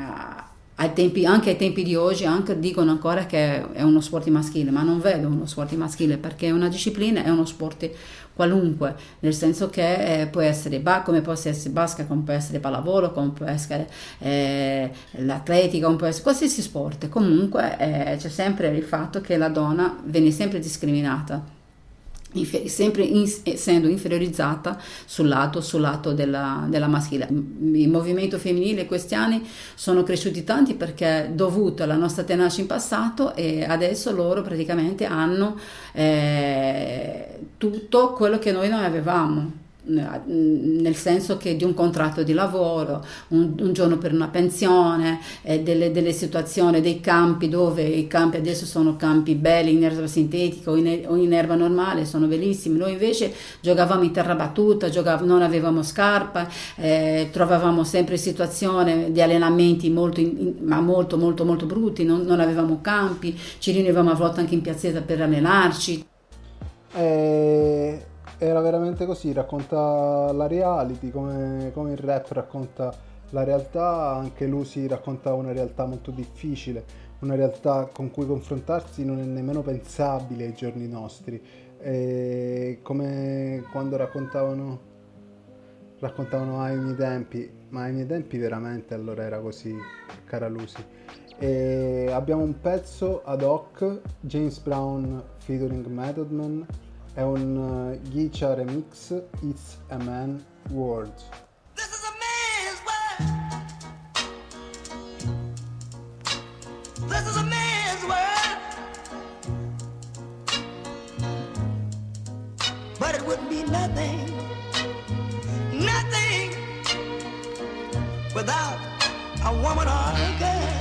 Speaker 11: tempi, anche ai tempi di oggi dicono ancora che è uno sport maschile, ma non vedo uno sport maschile perché una disciplina, è uno sport qualunque, nel senso che eh, può essere ba- come può essere basca, come può essere pallavolo, come può essere eh, l'atletica, come può essere qualsiasi sport. Comunque eh, c'è sempre il fatto che la donna viene sempre discriminata sempre in, essendo inferiorizzata sul lato, sul lato della, della, maschile. Il movimento femminile questi anni sono cresciuti tanti perché dovuto alla nostra tenacia in passato e adesso loro praticamente hanno eh, tutto quello che noi non avevamo nel senso che di un contratto di lavoro, un, un giorno per una pensione, eh, delle, delle, situazioni, dei campi dove i campi adesso sono campi belli in erba sintetica o in, o in erba normale, sono bellissimi. Noi invece giocavamo in terra battuta, giocavamo, non avevamo scarpa, eh, trovavamo sempre situazioni di allenamenti molto, in, ma molto, molto, molto brutti, non, non avevamo campi, ci riunivamo a volte anche in piazzetta per allenarci.
Speaker 3: Eh era veramente così, racconta la reality, come, come il rap racconta la realtà, anche Lucy racconta una realtà molto difficile, una realtà con cui confrontarsi non è nemmeno pensabile ai giorni nostri. E come quando raccontavano, raccontavano ai miei tempi, ma ai miei tempi veramente allora era così, cara Lucy. E abbiamo un pezzo ad hoc, James Brown featuring Method Man È un eh, uh, Geisha remix It's a Man World.
Speaker 1: nothing, nothing without a woman or a girl.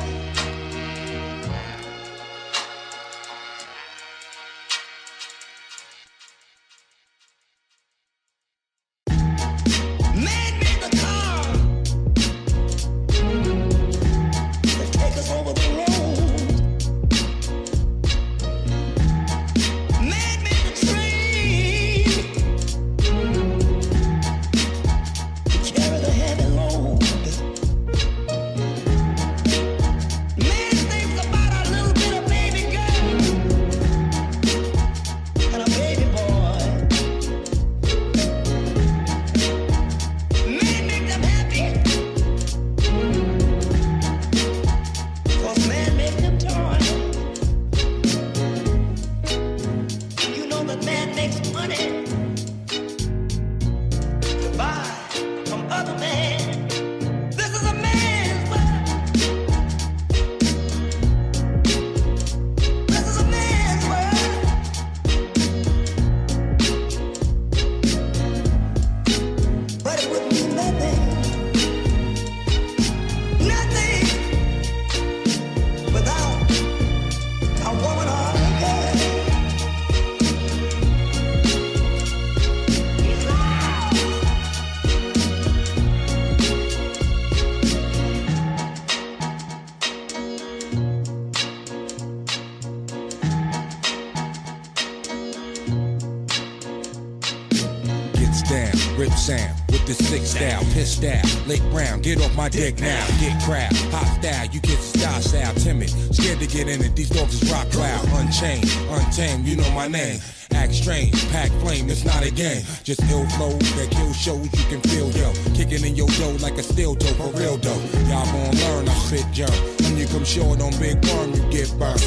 Speaker 12: Pack flame, it's not a game. Just ill flows that kill shows you can feel, yo. Kicking in your dough like a steel toe for real though. Y'all gon' learn, I spit germ. When you come short on big worm, you get burned.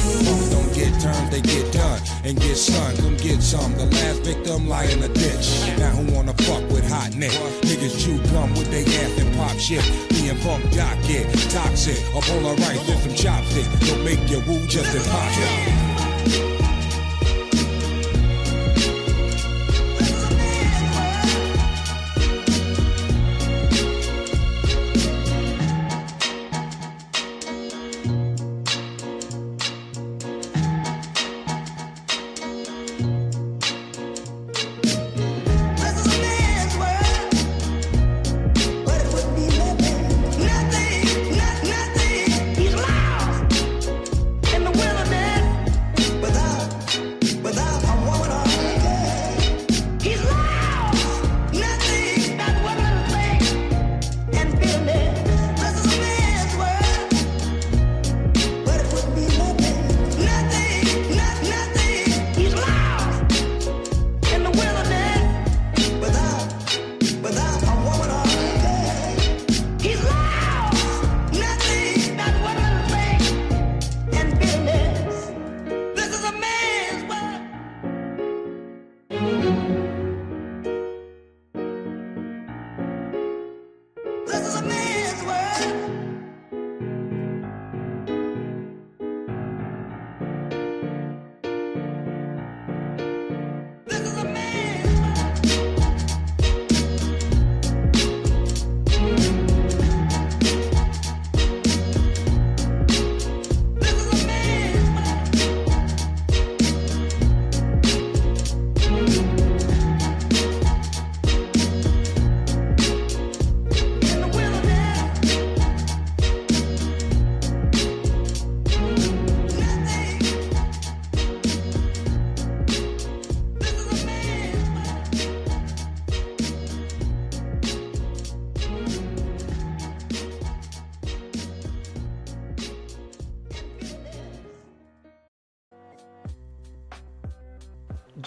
Speaker 12: Don't get turned, they get done. And get sun, come get some. The last victim lie in a ditch. Now who wanna fuck with hot neck? Niggas chew gum with they ass and pop shit. Being funk doc, yeah, toxic. The right, with some chopstick. Don't make your woo just impossible.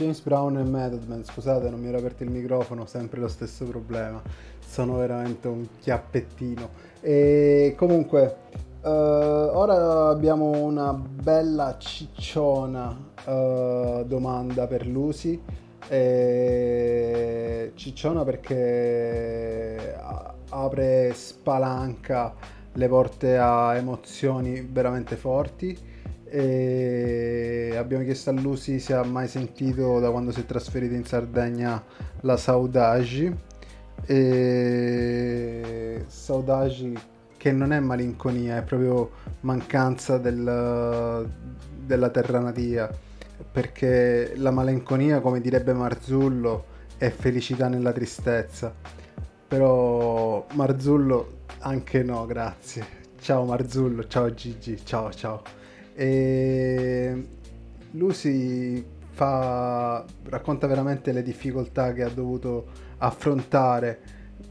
Speaker 3: James Brown e Method Man, scusate non mi ero aperto il microfono, sempre lo stesso problema, sono veramente un chiappettino. E comunque, eh, ora abbiamo una bella cicciona eh, domanda per Lucy. E cicciona perché apre, spalanca le porte a emozioni veramente forti e abbiamo chiesto a Lucy se ha mai sentito da quando si è trasferita in Sardegna la Saudagi e Saudagi che non è malinconia è proprio mancanza del- della terra natia. Perché la malinconia come direbbe Marzullo è felicità nella tristezza. Però Marzullo anche no grazie. Ciao Marzullo ciao Gigi ciao ciao e Lucy fa, racconta veramente le difficoltà che ha dovuto affrontare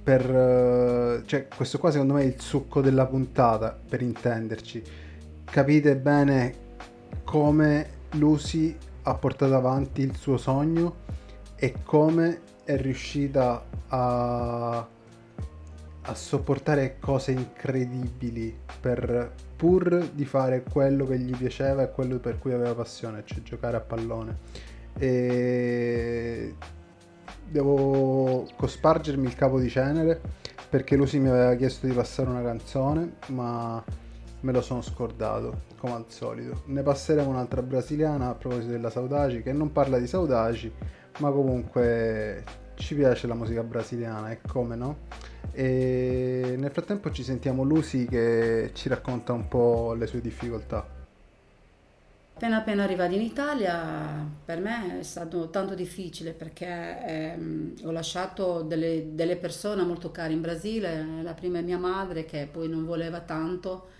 Speaker 3: per cioè questo qua secondo me è il succo della puntata per intenderci. Capite bene come Lucy ha portato avanti il suo sogno e come è riuscita a a sopportare cose incredibili per pur di fare quello che gli piaceva e quello per cui aveva passione, cioè giocare a pallone. E devo cospargermi il capo di cenere perché Lucy mi aveva chiesto di passare una canzone, ma me lo sono scordato, come al solito. Ne passeremo un'altra brasiliana a proposito della Saudagi, che non parla di Saudagi, ma comunque ci piace la musica brasiliana e come no. E nel frattempo ci sentiamo Lucy che ci racconta un po' le sue difficoltà.
Speaker 11: Appena appena arrivati in Italia per me è stato tanto difficile perché ehm, ho lasciato delle, delle persone molto care in Brasile, la prima è mia madre che poi non voleva tanto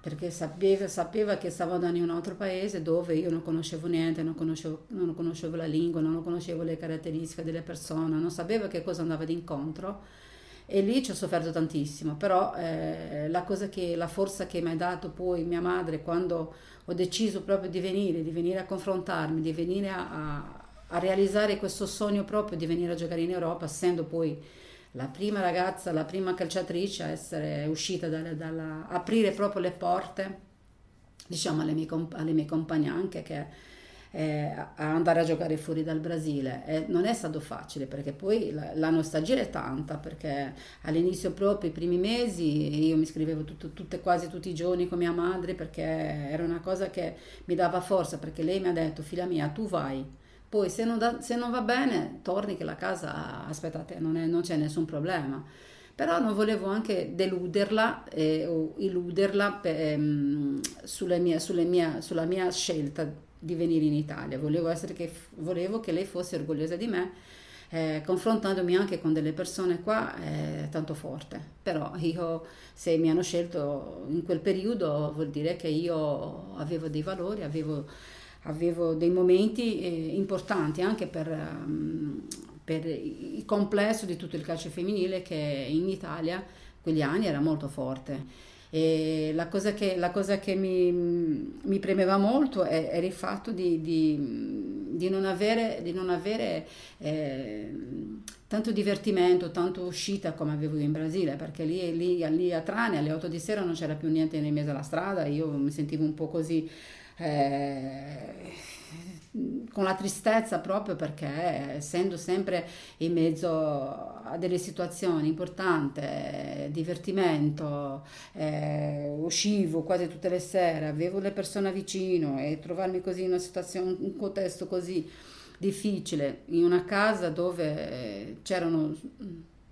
Speaker 11: perché sapeva, sapeva, che stavo andando in un altro paese dove io non conoscevo niente, non conoscevo, non conoscevo la lingua, non conoscevo le caratteristiche delle persone, non sapevo che cosa andava d'incontro e lì ci ho sofferto tantissimo, però eh, la, che, la forza che mi ha dato poi mia madre quando ho deciso proprio di venire, di venire a confrontarmi, di venire a, a, a realizzare questo sogno proprio di venire a giocare in Europa, essendo poi la prima ragazza, la prima calciatrice a essere uscita dalla, dalla aprire proprio le porte, diciamo alle mie, alle mie compagne anche che eh, a andare a giocare fuori dal Brasile. E non è stato facile perché poi la, la, nostalgia è tanta perché all'inizio proprio i primi mesi io mi scrivevo tutto, tutte, quasi tutti i giorni con mia madre perché era una cosa che mi dava forza perché lei mi ha detto figlia mia tu vai poi se non, da, se non va bene torni che la casa aspettate non, è, non c'è nessun problema però non volevo anche deluderla eh, o illuderla per, ehm, mie, mie, sulla mia scelta di venire in Italia, volevo, che, volevo che lei fosse orgogliosa di me, eh, confrontandomi anche con delle persone qua eh, tanto forte. Però io, se mi hanno scelto in quel periodo, vuol dire che io avevo dei valori, avevo, avevo dei momenti eh, importanti anche per, um, per il complesso di tutto il calcio femminile che in Italia quegli anni era molto forte. E la cosa che, la cosa che mi, mi, premeva molto era il fatto di, di, di non avere, di non avere eh, tanto divertimento, tanto uscita come avevo in Brasile, perché lì, lì, lì a Trani alle 8 di sera non c'era più niente in mezzo alla strada, io mi sentivo un po' così... Eh, con la tristezza proprio perché essendo sempre in mezzo a delle situazioni importanti, divertimento, eh, uscivo quasi tutte le sere, avevo le persone vicino e trovarmi così in una situazione, un contesto così difficile, in una casa dove c'erano,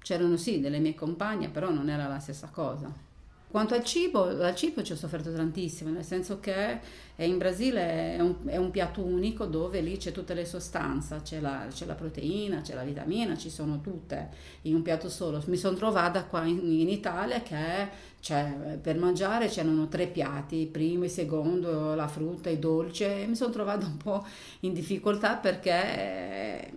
Speaker 11: c'erano sì delle mie compagne, però non era la stessa cosa. Quanto al cibo, al cibo ci ho sofferto tantissimo, nel senso che in Brasile è un, è un, piatto unico dove lì c'è tutte le sostanze, c'è la, c'è la, proteina, c'è la vitamina, ci sono tutte in un piatto solo. Mi sono trovata qua in, in Italia che cioè, per mangiare c'erano tre piatti, il primo, il secondo, la frutta, il dolce, e mi sono trovata un po' in difficoltà perché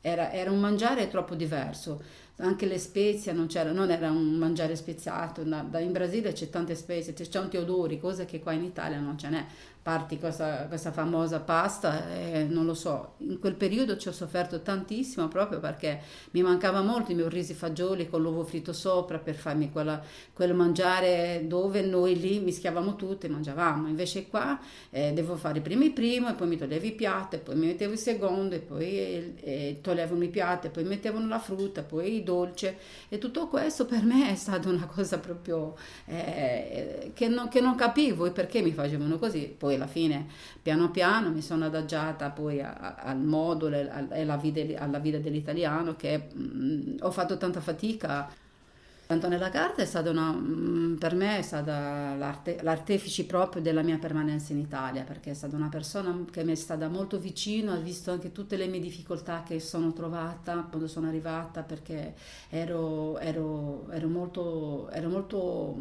Speaker 11: era, era un mangiare troppo diverso anche le spezie non, non era un mangiare speziato, in Brasile c'è tante spezie, c'è tanti odori, cose che qua in Italia non ce n'è parti questa, questa famosa pasta e non lo so, in quel periodo ci ho sofferto tantissimo proprio perché mi mancava molto i miei risi fagioli con l'uovo fritto sopra per farmi quella, quel mangiare dove noi lì mischiavamo tutto e mangiavamo, invece qua eh, devo fare prima il primo e poi mi toglievo i piatti, poi mi mettevo il secondo e poi eh, eh toglievo i piatti, poi mettevano la frutta, poi il dolce e tutto questo per me è stata una cosa proprio eh, che, non, che non capivo e perché mi facevano così, poi alla fine piano piano mi sono adagiata poi a, a, al modo e alla alla vita dell'italiano che mh, mm, ho fatto tanta fatica Antonella Carta è stata una, mm, per me è stata l'arte, l'artefice proprio della mia permanenza in Italia, perché è stata una persona che mi è stata molto vicino, ha visto anche tutte le mie difficoltà che sono trovata quando sono arrivata, perché ero, ero, ero molto, ero molto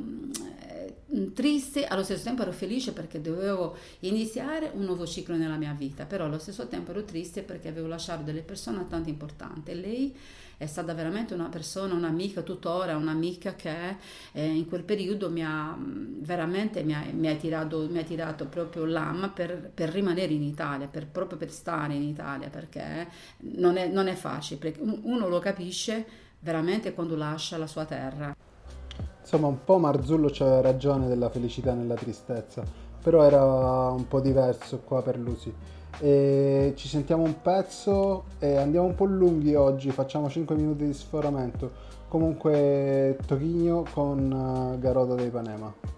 Speaker 11: eh, triste, allo stesso tempo ero felice perché dovevo iniziare un nuovo ciclo nella mia vita, però allo stesso tempo ero triste perché avevo lasciato delle persone tanto importanti. Lei è stata veramente una persona, un'amica tuttora, un'amica che eh, in quel periodo mi ha veramente mi ha, mi ha, tirato, mi ha tirato proprio l'ama per, per, rimanere in Italia, per, proprio per stare in Italia, perché non è, non è facile, perché uno lo capisce veramente quando lascia la sua terra.
Speaker 3: Insomma, un po' Marzullo c'aveva ragione della felicità nella tristezza, però era un po' diverso qua per Lucy. E ci sentiamo un pezzo e andiamo un po' lunghi oggi, facciamo 5 minuti di sforamento. Comunque Tochigno con eh, Garoto dei Panema.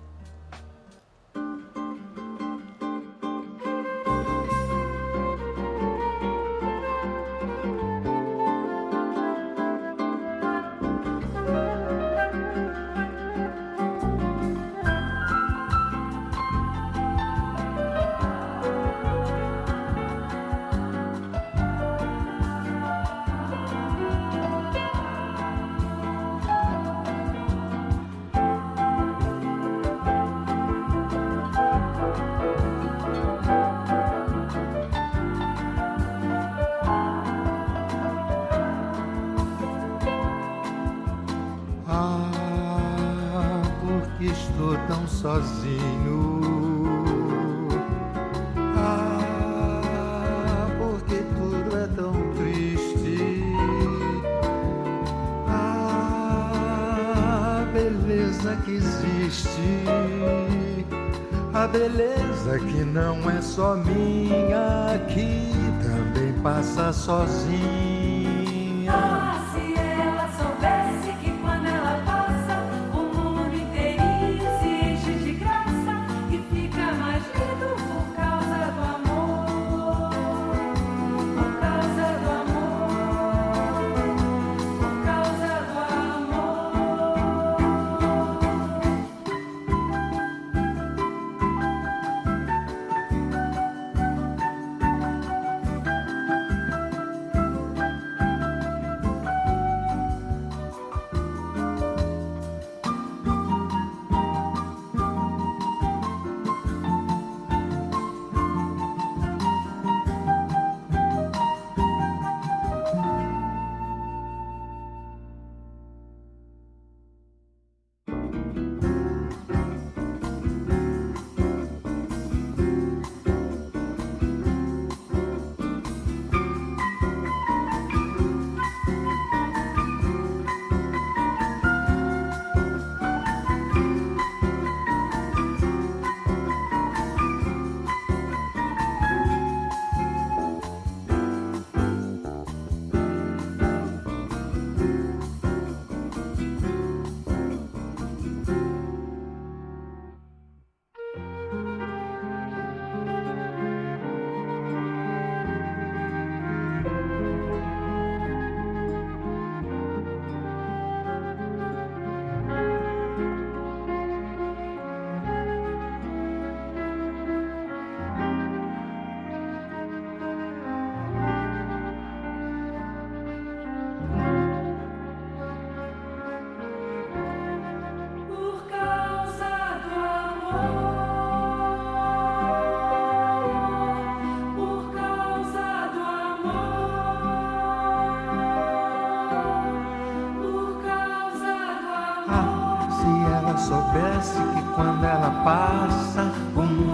Speaker 13: Que
Speaker 14: quando ela passa, o mundo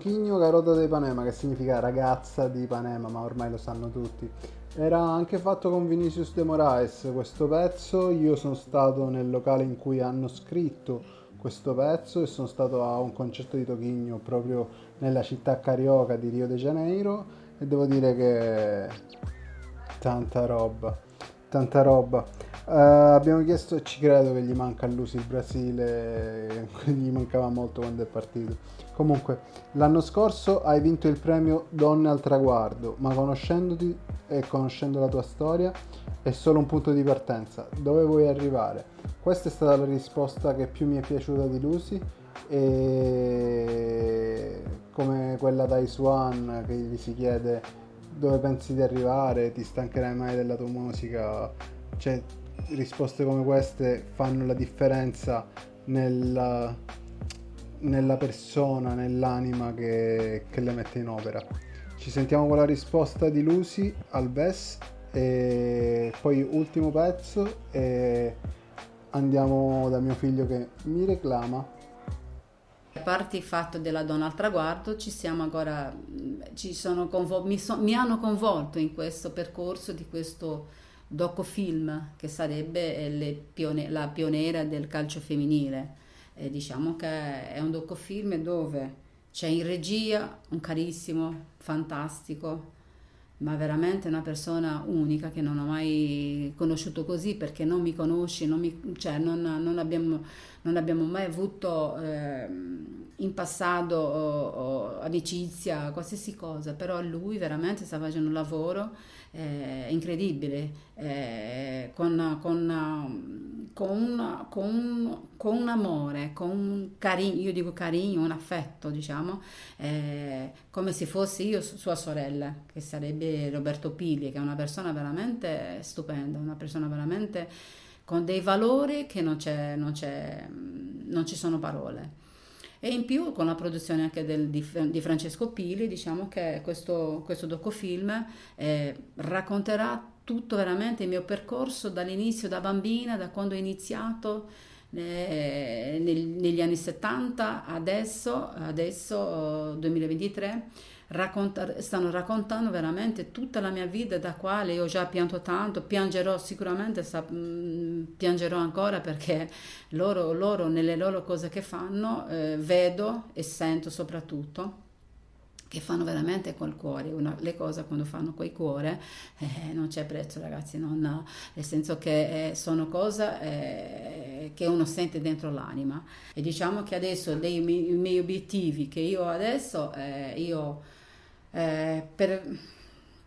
Speaker 3: Toquinho Carota de Ipanema, che significa ragazza di Ipanema, ma ormai lo sanno tutti. Era anche fatto con Vinicius de Moraes questo pezzo. Io sono stato nel locale in cui hanno scritto questo pezzo e sono stato a un concerto di Toquinho proprio nella città carioca di Rio de Janeiro e devo dire che tanta roba, tanta roba. Eh, abbiamo chiesto e ci credo che gli manca a Lusi il Brasile, <laughs> gli mancava molto quando è partito. Comunque, l'anno scorso hai vinto il premio Donne al traguardo, ma conoscendoti e conoscendo la tua storia è solo un punto di partenza. Dove vuoi arrivare? Questa è stata la risposta che più mi è piaciuta di Lucy e come quella da Iswan che gli si chiede dove pensi di arrivare, ti stancherai mai della tua musica, cioè risposte come queste fanno la differenza nella, nella persona, nell'anima che, che le mette in opera. Ci sentiamo con la risposta di Lucy al VES e poi ultimo pezzo e andiamo da mio figlio che mi reclama
Speaker 11: A parte il fatto della donna al traguardo, ci siamo ancora, ci sono convo- mi, so- mi hanno convolto in questo percorso di questo docufilm che sarebbe le pione- la pioniera del calcio femminile. E diciamo che è un docufilm dove c'è in regia un carissimo, fantastico, ma veramente una persona unica che non ho mai conosciuto così perché non mi conosci, non, mi- cioè non, non abbiamo, non abbiamo mai avuto ehm, in passato o- o amicizia, qualsiasi cosa, però lui veramente sta facendo un lavoro eh, incredibile, eh, con, con, con, con, con un amore, con un carino, io dico carino, un affetto, diciamo, eh, come se fossi io su- sua sorella, che sarebbe Roberto Pigli, che è una persona veramente stupenda, una persona veramente con dei valori che non, c'è, non, c'è, non ci sono parole. E in più con la produzione anche del- di, di Francesco Pili, diciamo che questo, questo docufilm eh, racconterà tutto veramente il mio percorso dall'inizio, da bambina, da quando ho iniziato eh, nel- negli anni 70, adesso, adesso eh, 2023, racconta- stanno raccontando veramente tutta la mia vita da quale io già pianto tanto, piangerò sicuramente, sa- mm, piangerò ancora perché loro, loro nelle loro cose che fanno eh, vedo e sento soprattutto che fanno veramente col cuore, Una- le cose quando fanno col cuore eh, non c'è prezzo ragazzi, non- nel senso che eh, sono cose eh, che uno sente dentro l'anima. E diciamo che adesso dei miei, miei obiettivi che io adesso, eh, io eh, per,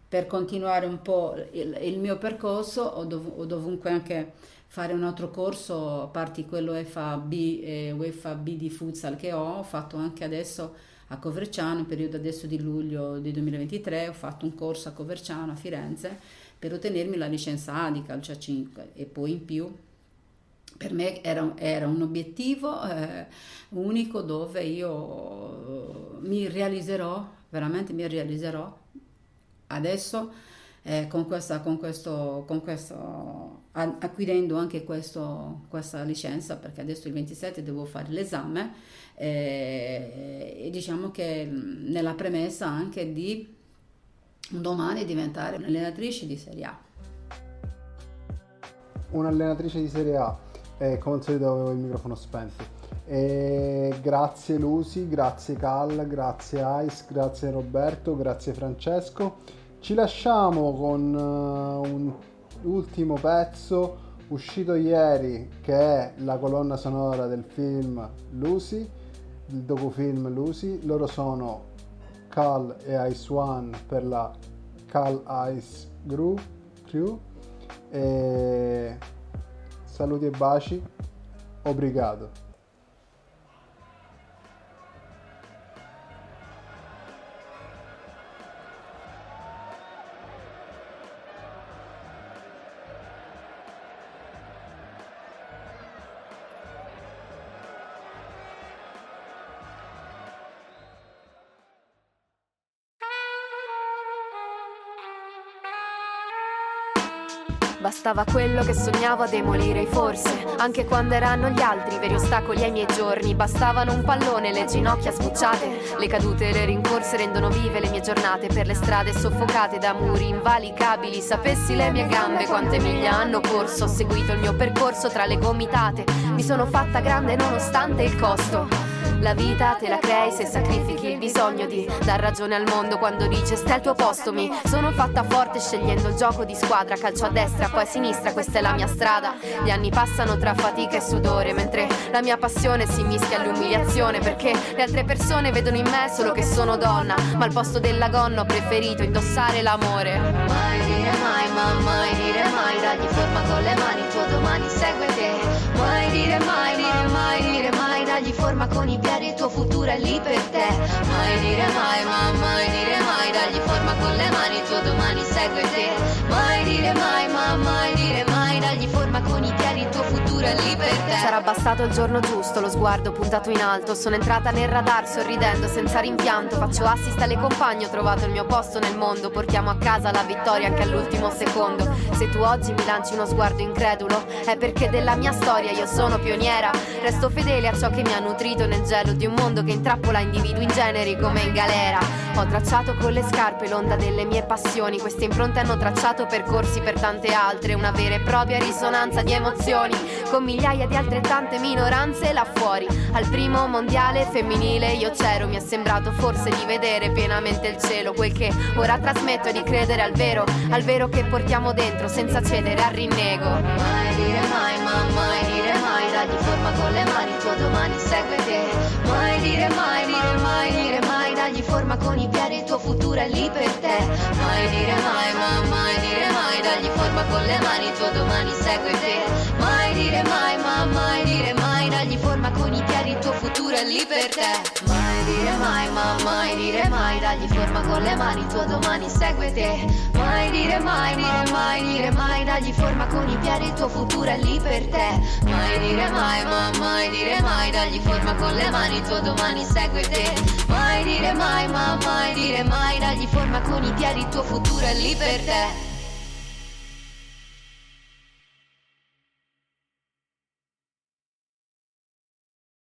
Speaker 11: per continuare un po' il, il mio percorso ho, dov- ho dovunque anche fare un altro corso, a parte quello FAB e UEFA B di futsal che ho, ho fatto anche adesso a Coverciano, in periodo adesso di luglio di 2023, ho fatto un corso a Coverciano, a Firenze, per ottenermi la licenza A di calcio a 5 e poi in più. Per me era, era un obiettivo eh, unico dove io mi realizzerò, veramente mi realizzerò adesso eh, con, questa, con questo, con questo, acquirendo anche questo, questa licenza perché adesso il 27 devo fare l'esame eh, e diciamo che mh, nella premessa anche di domani diventare un'allenatrice di Serie A.
Speaker 3: un'allenatrice di Serie A e come al solito avevo il microfono spento. E grazie Lucy, grazie Cal, grazie Ice, grazie Roberto, grazie Francesco. Ci lasciamo con eh, un ultimo pezzo uscito ieri che è la colonna sonora del film Lucy, il docufilm Lucy. Loro sono Cal e Ice One per la Cal Ice Crew. Crew. E saluti e baci. Obrigado.
Speaker 7: Bastava quello che sognavo a demolire forse. Anche quando erano gli altri veri ostacoli ai miei giorni. Bastavano un pallone, le ginocchia sbucciate. Le cadute e le rincorse rendono vive le mie giornate. Per le strade soffocate da muri invalicabili. Sapessi le mie gambe quante miglia hanno corso. Ho seguito il mio percorso tra le gomitate. Mi sono fatta grande nonostante il costo. La vita te la crei se sacrifichi il bisogno di dar ragione al mondo quando dice stai al tuo posto mi sono fatta forte scegliendo il gioco di squadra calcio a destra poi sinistra questa è la mia strada. Gli anni passano tra fatica e sudore mentre la mia passione si mischia all'umiliazione perché le altre persone vedono in me solo che sono donna ma al posto della gonna ho preferito indossare l'amore.
Speaker 9: Mai dire mai, ma mai dire mai Dagli forma con le mani, il tuo domani segue te. Mai dire mai, ma mai dire mai Dagli forma con i piedi, il tuo futuro è lì per te. Mai dire mai, ma mai dire mai Dagli forma con le mani, il tuo domani segue te futuro te
Speaker 7: Sarà bastato il giorno giusto, lo sguardo puntato in alto. Sono entrata nel radar sorridendo senza rimpianto. Faccio assist alle compagne, ho trovato il mio posto nel mondo. Portiamo a casa la vittoria anche all'ultimo secondo. Se tu oggi mi lanci uno sguardo incredulo, è perché della mia storia io sono pioniera. Resto fedele a ciò che mi ha nutrito nel gelo di un mondo che intrappola individui generi come in galera. Ho tracciato con le scarpe l'onda delle mie passioni. Queste impronte hanno tracciato percorsi per tante altre. Una vera e propria risonanza di emozioni. Con migliaia di altrettante minoranze là fuori. Al primo mondiale femminile io c'ero. Mi è sembrato forse di vedere pienamente il cielo. Quel che ora trasmetto è di credere al vero. Al vero che portiamo dentro senza cedere al rinnego.
Speaker 9: Mai dire mai, ma mai dire mai dagli forma con le mani, il tuo domani segue te. Mai dire mai, mai, mai dire mai, dagli forma con i piedi, il tuo futuro è lì per te. Mai dire mai, mai, mai dire mai, dagli forma con le mani, il tuo domani segue te. Mai dire mai, dire mai, dagli forma con i piedi, il tuo futuro è lì per te. Mai dire mai, mai, mai dire mai, dagli forma con le mani, il tuo domani segue te. Mai dire mai, mai, mai dire mai, dagli forma con i piedi, il tuo futuro è lì per te. Mai dire mai, mai, mai dire mai, dagli forma con le mani, il tuo domani segue te. Mai dire mai, mai, mai dire mai, dagli forma con i piedi, il tuo futuro è lì per te.